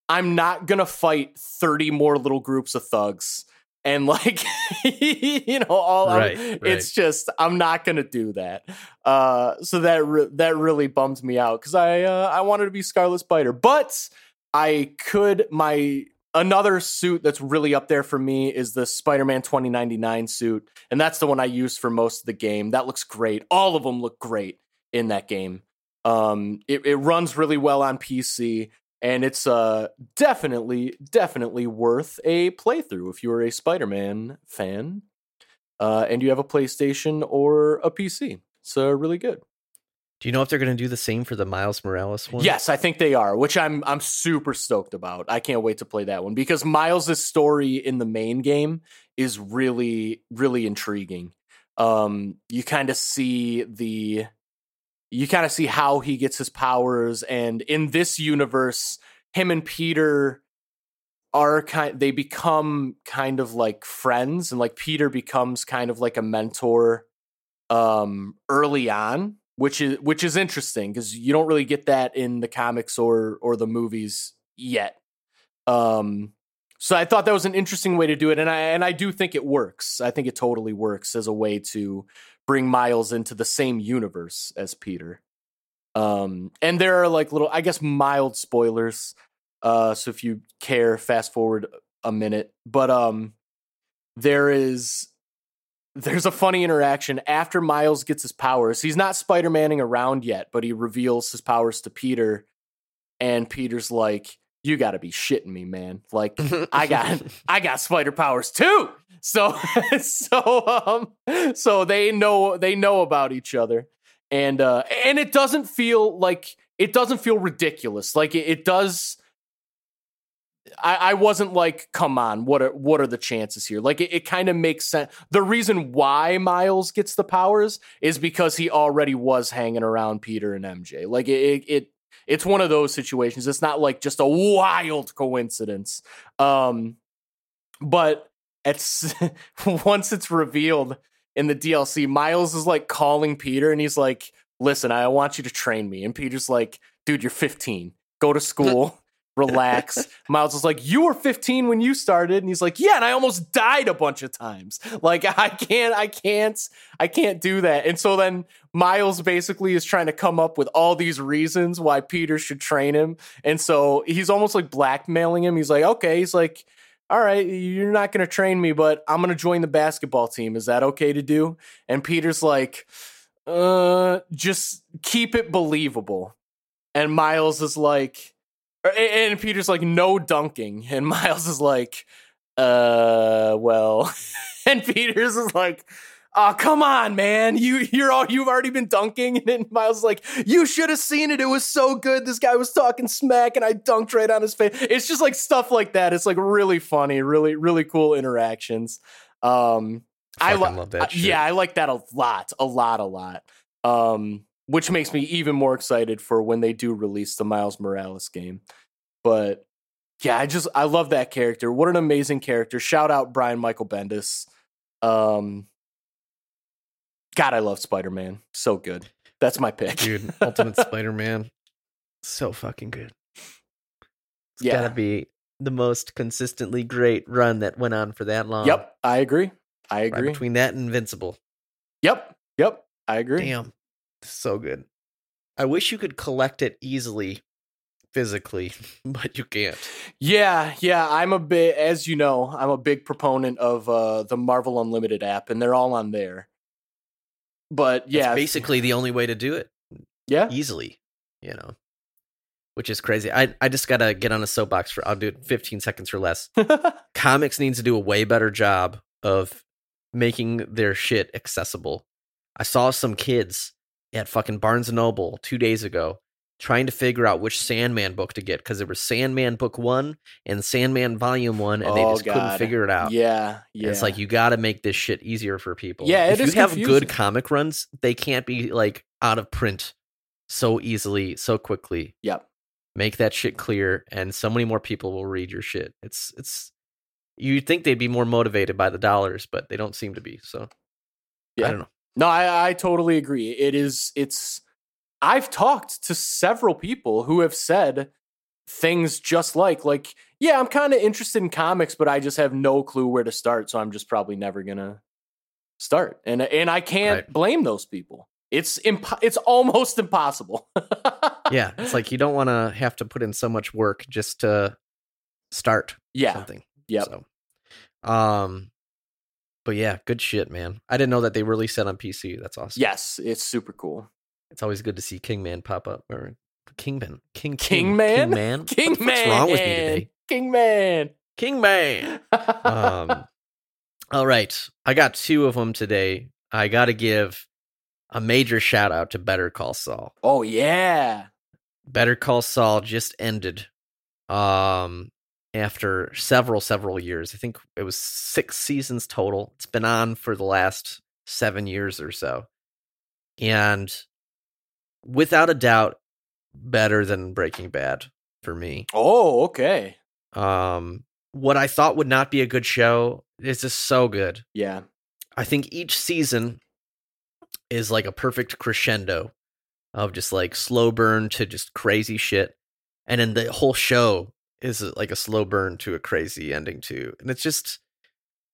I'm not gonna fight 30 more little groups of thugs. And like, you know, all
Right, right.
it's just I'm not gonna do that. Uh, so that re- that really bummed me out because I uh, I wanted to be Scarlet Spider, but I could my another suit that's really up there for me is the Spider-Man 2099 suit, and that's the one I used for most of the game. That looks great. All of them look great in that game. Um, it, it runs really well on PC, and it's uh definitely definitely worth a playthrough if you are a Spider-Man fan, uh, and you have a PlayStation or a PC. It's uh, really good.
Do you know if they're going to do the same for the Miles Morales one?
Yes, I think they are, which I'm I'm super stoked about. I can't wait to play that one because Miles's story in the main game is really really intriguing. Um, you kind of see the you kind of see how he gets his powers, and in this universe, him and Peter are kind they become kind of like friends and like Peter becomes kind of like a mentor um early on which is which is interesting because you don't really get that in the comics or or the movies yet. Um so I thought that was an interesting way to do it and I and I do think it works. I think it totally works as a way to bring Miles into the same universe as Peter um and there are like little I guess mild spoilers uh so if you care fast forward a minute but um there is there's a funny interaction after Miles gets his powers. He's not Spider Manning around yet, but he reveals his powers to Peter, and Peter's like, "You got to be shitting me, man! Like, I got, I got spider powers too." So, so, um, so they know they know about each other, and uh, and it doesn't feel like it doesn't feel ridiculous. Like it, it does. I, I wasn't like, come on, what are what are the chances here? Like it, it kind of makes sense. The reason why Miles gets the powers is because he already was hanging around Peter and MJ. Like it, it, it it's one of those situations. It's not like just a wild coincidence. Um, but it's once it's revealed in the DLC, Miles is like calling Peter and he's like, "Listen, I want you to train me." And Peter's like, "Dude, you're 15. Go to school." Relax. Miles is like, You were 15 when you started. And he's like, Yeah, and I almost died a bunch of times. Like, I can't, I can't, I can't do that. And so then Miles basically is trying to come up with all these reasons why Peter should train him. And so he's almost like blackmailing him. He's like, Okay, he's like, all right, you're not going to train me, but I'm going to join the basketball team. Is that okay to do? And Peter's like, uh, just keep it believable. And Miles is like, and Peter's like, no dunking. And Miles is like, uh, well. and Peter's is like, oh, come on, man. You, you're all, you've already been dunking. And then Miles is like, you should have seen it. It was so good. This guy was talking smack and I dunked right on his face. It's just like stuff like that. It's like really funny, really, really cool interactions. Um, I lo-
love that. shit.
Yeah, I like that a lot, a lot, a lot. Um, which makes me even more excited for when they do release the Miles Morales game. But yeah, I just I love that character. What an amazing character. Shout out Brian Michael Bendis. Um God, I love Spider-Man. So good. That's my pick.
dude. Ultimate Spider-Man, so fucking good. It's
Yeah.
gotta be the most consistently great run that went on for that long.
Yep, I agree. I
Right
agree.
between that and Invincible.
Yep, yep, I agree.
Damn, so good. I wish you could collect it easily, physically, but you can't.
Yeah, yeah. I'm a bit, as you know, I'm a big proponent of uh, the Marvel Unlimited app, and they're all on there. But
Yeah, basically the only way to do it
yeah,
easily. You know, which is crazy. I I just gotta get on a soapbox for. I'll do it 15 seconds or less. comics needs to do a way better job of making their shit accessible. I saw some kids at fucking Barnes and Noble two days ago trying to figure out which Sandman book to get because there was Sandman book one and Sandman volume one, and they
Oh,
just couldn't figure it out.
yeah,
And. It's like you got to make this shit easier for people.
Yeah, it
if you have
confusing.
good comic runs, they can't be like out of print so easily, so quickly.
Yep.
Make that shit clear, and so many more people will read your shit. It's it's. You'd think they'd be more motivated by the dollars, but they don't seem to be. So
Yeah.
I don't know.
No, I, I totally agree. It is, it's, I've talked to several people who have said things just like, like, yeah, I'm kind of interested in comics, but I just have no clue where to start. So I'm just probably never going to start. And, and I can't
Right.
blame those people. It's imp- it's almost impossible.
Yeah, it's like you don't want to have to put in so much work just to start
yeah.
something.
Yeah.
So, um, but yeah, good shit, man. I didn't know that they released that on PC. That's awesome.
Yes, it's super cool.
It's always good to see Kingman pop up or Kingman, King,
Kingman,
King
Man?
Man,
King
what the fuck's
Man.
wrong with me today?
King Man.
Kingman. Um, all right, I got two of them today. I got to give a major shout out to Better Call Saul.
oh yeah.
Better Call Saul just ended um after several several years. I think it was 6 seasons total. It's been on for the last 7 years or so. And without a doubt better than Breaking Bad for me.
Oh, okay.
Um what I thought would not be a good show is just so good.
Yeah.
I think each season is like a perfect crescendo of just like slow burn to just crazy shit. And then the whole show is like a slow burn to a crazy ending too. And it's just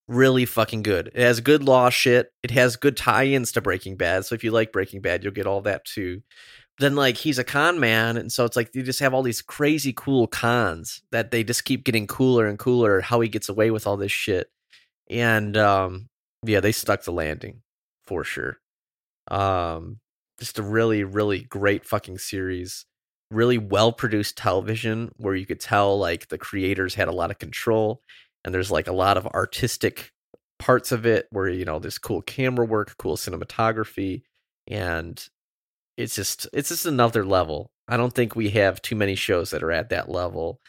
really fucking good. It has good law shit. It has good tie-ins to Breaking Bad. So if you like Breaking Bad, you'll get all that too. Then like he's a con man, and so it's like you just have all these crazy cool cons that they just keep getting cooler and cooler. How he gets away with all this shit, and um, yeah, they stuck the landing for sure. Um, just a really, really great fucking series. Really well produced television where you could tell like the creators had a lot of control, and there's like a lot of artistic parts of it where you know there's cool camera work, cool cinematography, and it's just it's just another level. I don't think we have too many shows that are at that level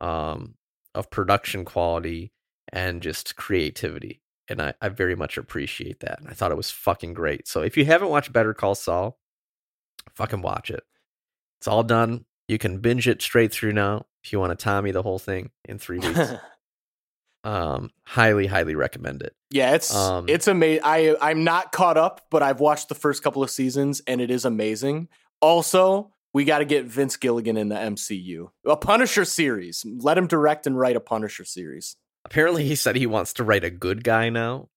um, of production quality and just creativity. And I, I very much appreciate that. and I thought it was fucking great. So if you haven't watched Better Call Saul, fucking watch it. It's all done. You can binge it straight through now if you want to Tommy the whole thing in three weeks. um, highly, highly recommend it.
yeah, it's
Um,
it's amazing. I I'm not caught up, but I've watched the first couple of seasons and it is amazing. Also, we got to get Vince Gilligan in the MCU. A Punisher series. Let him direct and write a Punisher series.
Apparently, he said he wants to write a good guy now.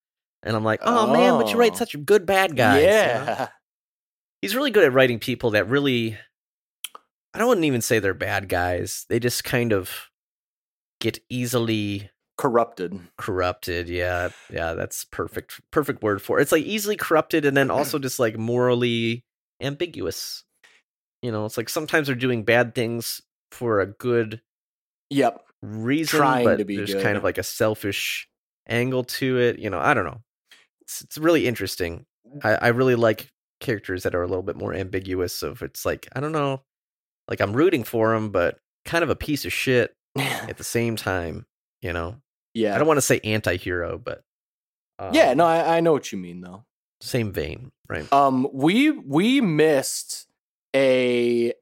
And I'm like, oh, man, but you write
Oh.
such good bad guys. you know?
yeah.
he's really good at writing people that really I don't wouldn't even say they're bad guys. They just kind of get easily
Corrupted.
corrupted. Yeah, yeah, that's perfect perfect word for it. It's like easily corrupted and then also just like morally ambiguous. You know, it's like sometimes they're doing bad things for a good
Yep.
reason,
Trying
but
to be
there's
good.
kind of like a selfish angle to it. You know, I don't know. It's it's really interesting. I, I really like characters that are a little bit more ambiguous. Of it's like I don't know, like I'm rooting for him, but kind of a piece of shit at the same time. You know,
yeah.
I don't want to say anti-hero, but um,
yeah, no, I, I know what you mean though.
same vein, right?
Um, we we missed a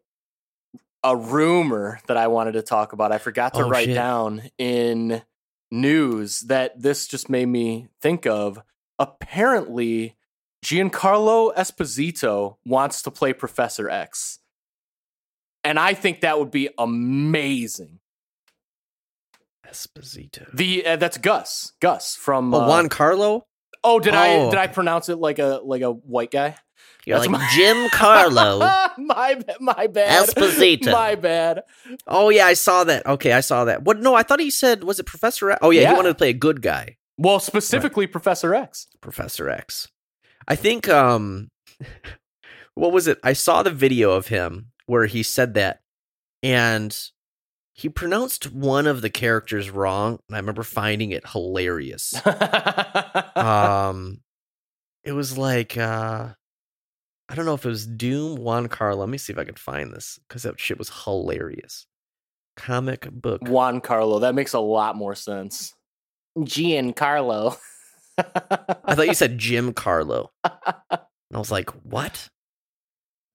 a rumor that I wanted to talk about. I forgot to
Oh,
write
shit.
down in news that this just made me think of. Apparently, Giancarlo Esposito wants to play Professor X. And I think that would be amazing.
Esposito.
The uh, that's Gus. Gus from
Oh,
uh,
Juan Carlo?
Oh, did I
Oh,
did I pronounce it like a like a white guy?
You're
That's
like
my-
Jim Carlo.
my my bad.
Esposito.
My bad.
oh yeah, I saw that. Okay, I saw that. What? No, I thought he said was it Professor? X? Oh yeah,
Yeah.
he wanted to play a good guy,
Well, specifically Professor X.
Professor X. I think. Um, what was it? I saw the video of him where he said that, and he pronounced one of the characters wrong, and I remember finding it hilarious. um it was like uh i don't know if it was doom juan carlo let me see if i can find this because that shit was hilarious comic book
Juan Carlo. That makes a lot more sense. Giancarlo.
i thought you said jim carlo and i was like what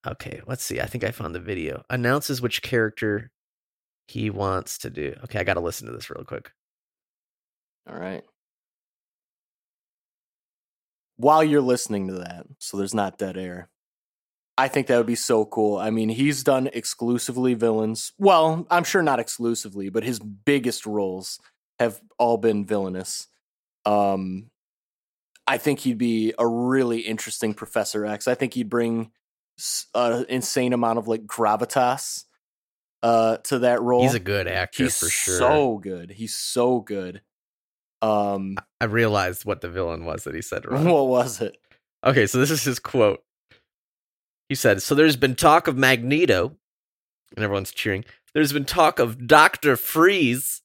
okay let's see i think i found the video announces which character he wants to do okay i gotta listen to this real quick
All right. While you're listening to that, so there's not dead air. I think that would be so cool. I mean, he's done exclusively villains. Well, I'm sure not exclusively, but his biggest roles have all been villainous. Um I think he'd be a really interesting Professor X. I think he'd bring an insane amount of like gravitas uh to that role.
he's a good actor
He's
for sure
so good. He's so good. Um
i realized what the villain was that he said wrong.
what was it?
Okay, so this is his quote. He said, So there's been talk of Magneto, and everyone's cheering. There's been talk of Dr. Freeze.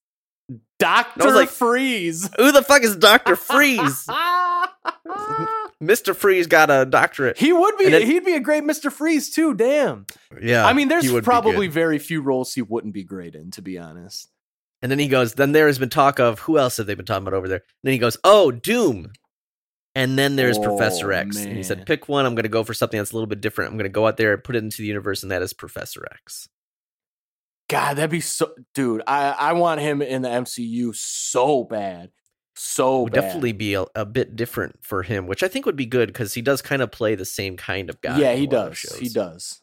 Doctor
like-
Freeze.
Who the fuck is Dr. Freeze? Mr. Freeze got a doctorate.
he would be.
Then-
he'd be a great Mister Freeze too. Damn.
Yeah.
I mean, there's
he would be
probably very few roles he wouldn't be great in, to be honest.
And then he goes, Then there has been talk of who else have they been talking about over there? And then he goes, Oh, Doom. And then there's Professor
Oh,
X. And he said, Pick one. I'm going to go for something that's a little bit different. I'm going to go out there and put it into the universe, and that is Professor X.
God, that'd be so. Dude, I I want him in the MCU so bad, so
would definitely be a, a bit different for him, which I think would be good because he does kind of play the same kind of guy.
yeah, he
a lot of
does. He does.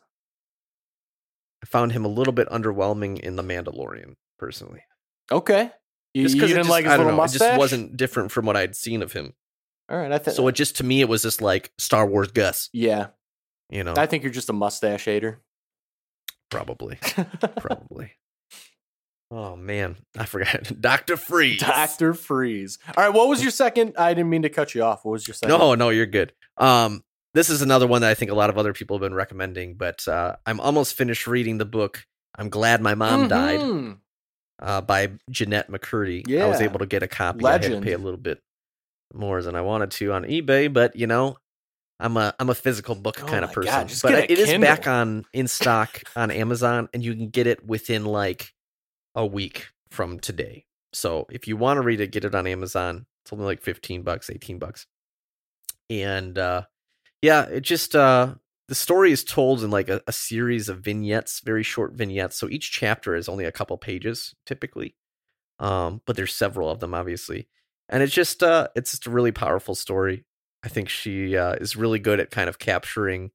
I found him a little bit underwhelming in The Mandalorian, personally.
Okay. You,
Just
you
because
didn't
just,
like his
I don't
little
know,
mustache.
it just wasn't different from what I'd seen of him.
All right. I think.
So it just to me, it was just like Star Wars Gus.
yeah,
You know,
I think you're just a mustache hater.
probably, probably. Oh man, I forgot Doctor Freeze.
Doctor Freeze. All right. What was your second? I didn't mean to cut you off. What was your second?
No, no, you're good. Um, this is another one that I think a lot of other people have been recommending, but uh, I'm almost finished reading the book. I'm glad my mom died.
Mhm.
uh, by Jennette McCurdy. I was able to get a copy. I had
Legend.
to pay a little bit more than I wanted to on eBay, but you know, I'm a I'm a physical book
Oh
kind of person.
God,
but it is back on in stock on Amazon, and you can get it within like a week from today. So if you want to read it, get it on Amazon. It's only like 15 bucks, 18 bucks. And uh yeah, it just uh the story is told in like a, a series of vignettes, very short vignettes. So each chapter is only a couple pages typically. Um, but there's several of them obviously. And it's just uh it's just a really powerful story. I think she uh, is really good at kind of capturing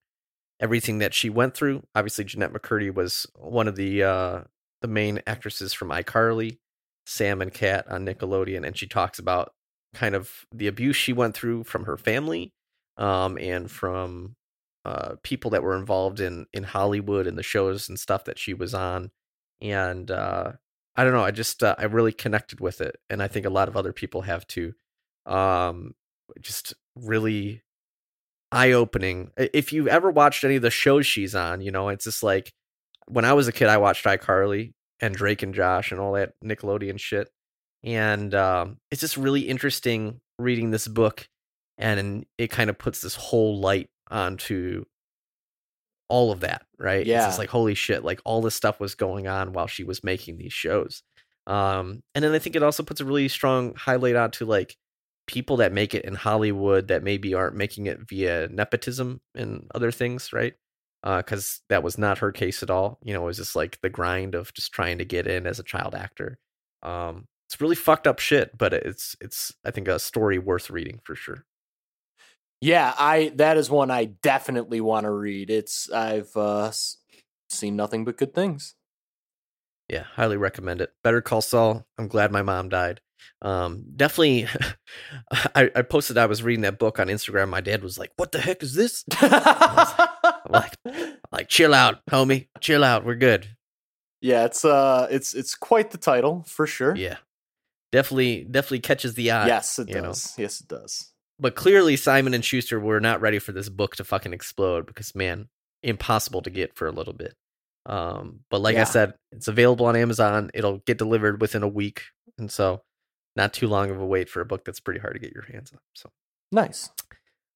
everything that she went through. Obviously, Jennette McCurdy was one of the uh, the main actresses from iCarly, Sam and Cat on Nickelodeon, and she talks about kind of the abuse she went through from her family, um, and from uh, people that were involved in in Hollywood and the shows and stuff that she was on, and uh, I don't know, I just uh, I really connected with it, and I think a lot of other people have too. Um, just really eye opening. If you've ever watched any of the shows she's on, you know, it's just like when I was a kid, I watched iCarly and Drake and Josh and all that Nickelodeon shit. And um, it's just really interesting reading this book, and it kind of puts this whole light onto all of that, right? It's
Yeah.
just like, holy shit, like all this stuff was going on while she was making these shows. Um, and then I think it also puts a really strong highlight onto like people that make it in Hollywood that maybe aren't making it via nepotism and other things, right? Because that was not her case at all. You know, it was just like the grind of just trying to get in as a child actor. Um, it's really fucked up shit, but it's it's I think a story worth reading for sure.
Yeah, I that is one I definitely want to read. It's I've uh, seen nothing but good things.
Yeah, highly recommend it. Better Call Saul. I'm glad my mom died. Um, definitely. I, I posted I was reading that book on Instagram. My dad was like, "What the heck is this?" like, like, chill out, homie. Chill out. We're good.
yeah, it's uh, it's it's quite the title for sure.
Yeah, definitely, definitely catches the eye.
yes, it
you know.
does. Yes, it does.
But clearly, Simon and Schuster were not ready for this book to fucking explode because, man, impossible to get for a little bit. Um, but like I said, it's available on Amazon. It'll get delivered within a week, and so not too long of a wait for a book that's pretty hard to get your hands on. So,
Nice.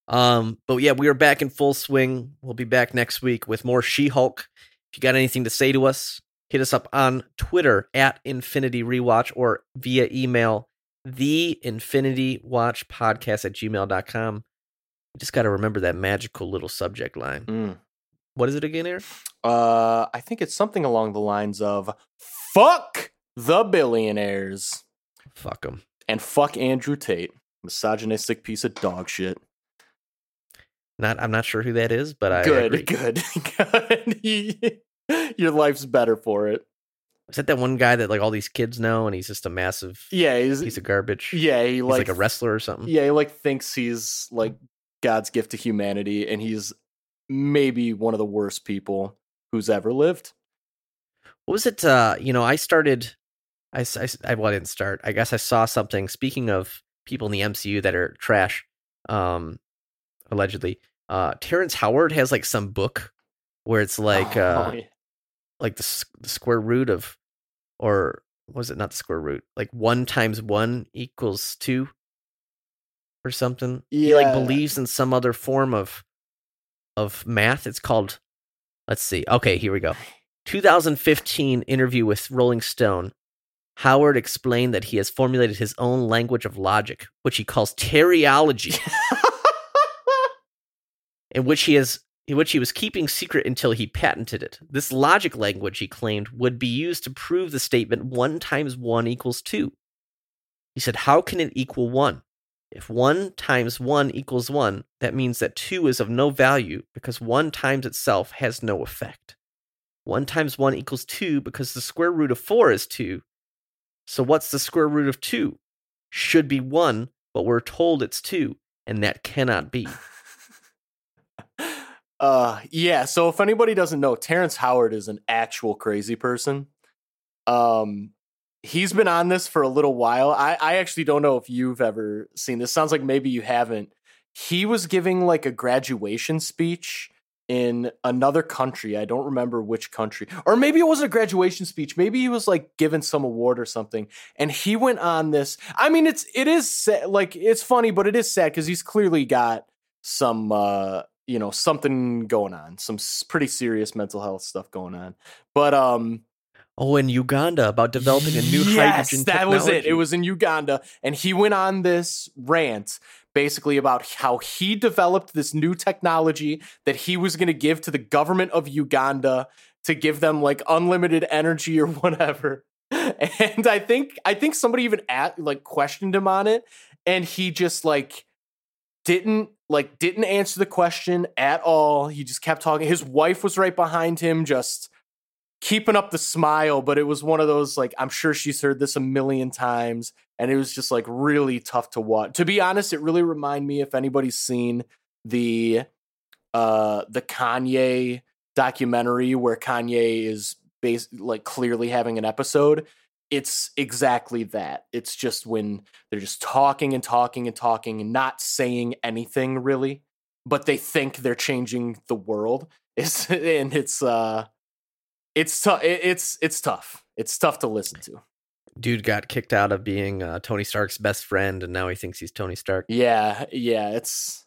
Um, but yeah, we are back in full swing. We'll be back next week with more She-Hulk. If you got anything to say to us, hit us up on Twitter at Infinity Rewatch or via email the Infinity Watch Podcast at gmail.com. You just got to remember that magical little subject line.
Mm.
What is it again, Erik?
Uh, I think it's something along the lines of "fuck the billionaires"
Fuck them.
and "fuck Andrew Tate." Misogynistic piece of dog shit.
Not, I'm not sure who that is, but I
good,
agree.
good, good. Your life's better for it.
Is that that one guy that like all these kids know, and he's just a massive
Yeah, he's
piece of garbage?
yeah, he
he's
like,
like, a wrestler or something.
Yeah, he like thinks he's like God's gift to humanity, and he's maybe one of the worst people who's ever lived.
what was it uh you know i started I well i didn't start i guess i saw something speaking of people in the mcu that are trash um allegedly. Uh terrence howard has like some book where it's like uh
Oh, yeah.
like the, the square root of or was it not the square root? Like one times one equals two or something. He like believes in some other form of of math. It's called let's see. Okay here we go. 2015 interview with rolling stone. Howard explained that he has formulated his own language of logic which he calls terryology in which he has in which he was keeping secret until he patented it. This logic language, he claimed, would be used to prove the statement 1 times 1 equals 2. He said, How can it equal 1? If 1 times 1 equals 1, that means that 2 is of no value because 1 times itself has no effect. 1 times 1 equals 2 because the square root of 4 is 2. So what's the square root of 2? Should be 1, but we're told it's 2, and that cannot be.
uh yeah so if anybody doesn't know terrence howard is an actual crazy person. Um he's been on this for a little while. I i actually don't know if you've ever seen this. Sounds like maybe you haven't. He was giving like a graduation speech in another country. I don't remember which country. Or maybe it wasn't a graduation speech. Maybe he was like given some award or something. And he went on this. I mean it's it is sad, like it's funny but it is sad because he's clearly got some uh you know something going on some pretty serious mental health stuff going on. But um
Oh, in Uganda about developing a new
yes,
hydrogen
that was it it was in uganda and he went on this rant basically about how he developed this new technology that he was going to give to the government of uganda to give them like unlimited energy or whatever. And i think i think somebody even at like questioned him on it and he just like didn't like didn't answer the question at all. He just kept talking. His wife was right behind him just keeping up the smile but it was one of those like i'm sure she's heard this a million times and it was just like really tough to watch. To be honest it really reminded me if anybody's seen the uh the kanye documentary where kanye is bas- like clearly having an episode it's exactly that. It's just when they're just talking and talking and talking and not saying anything really but they think they're changing the world it's, and it's uh it's tough it's it's tough. It's tough to listen to.
Dude got kicked out of being uh, Tony Stark's best friend, and now he thinks he's Tony Stark.
yeah yeah it's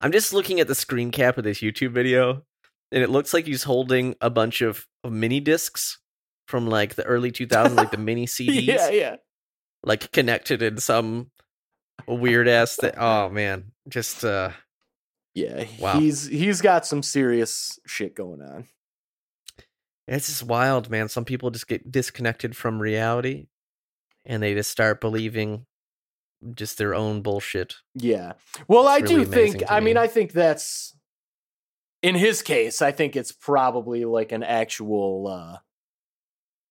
I'm just looking at the screen cap of this YouTube video, and it looks like he's holding a bunch of, of mini discs from like the early 2000s, like the mini CDs,
yeah yeah
like connected in some weird ass thing. Oh man, just uh,
yeah
Wow.
he's he's got some serious shit going on
it's just wild, man. Some people just get disconnected from reality, and they just start believing just their own bullshit.
Yeah. Well, I
It's
do
really amazing
think. I mean. I think that's in his case. I think it's probably like an actual, uh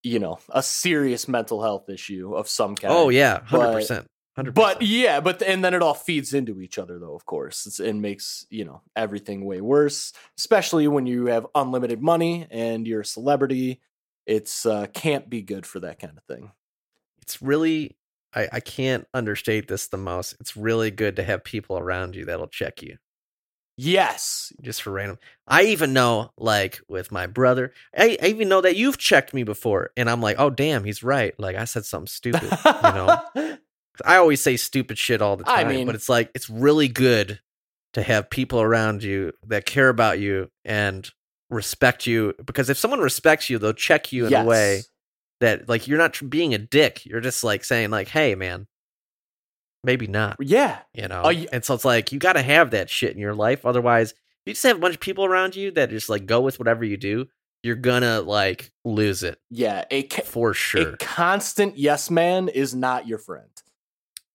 you know, a serious mental health issue of some kind.
Oh yeah, hundred percent. 100%.
But yeah, but and then it all feeds into each other, though. Of course, it's, it makes you know everything way worse. Especially when you have unlimited money and you're a celebrity, it's uh, can't be good for that kind of thing.
It's really I, I can't understate this the most. It's really good to have people around you that'll check you
Yes,
just for random. I even know, like with my brother, I, I even know that you've checked me before, and I'm like, oh damn, he's right. Like I said something stupid. you know, I always say stupid shit all the time.
I mean-
but it's like it's really good to have people around you that care about you and respect you. Because if someone respects you, they'll check you in a way that like you're not being a dick. You're just like saying like, "Hey, man, maybe not."
Yeah,
You know,
Oh,
and so it's like you got to have that shit in your life. Otherwise, if you just have a bunch of people around you that just like go with whatever you do, you're gonna like lose it
yeah. A ca-
for sure.
a constant yes man is not your friend.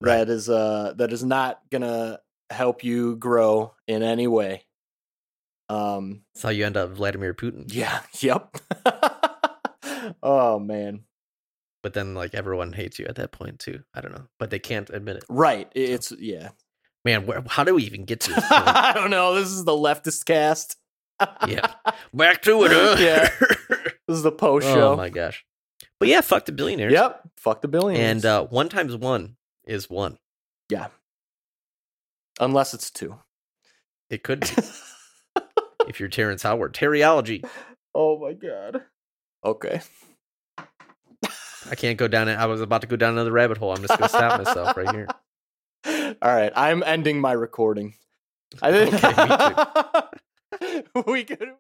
Right.
That is uh that is not gonna help you grow in any way. Um
That's how you end up Vladimir Putin.
yeah, yep. oh man.
But then like everyone hates you at that point too. I don't know, but they can't admit it.
Right. It's yeah.
Man, where, how do we even get to this?
I don't know. This is the leftist cast.
Yeah. Back to it, huh?
Yeah. This is the post show.
oh my gosh. But yeah, fuck the billionaires.
Yep. Fuck the billionaires.
And uh, one times one is one. Yeah.
Unless it's two.
It could be if you're Terrence Howard. Terryology.
oh my god. Okay.
I can't go down it. I was about to go down another rabbit hole. I'm just gonna stop myself right here.
All right, I'm ending my recording. I think
Okay, me
we could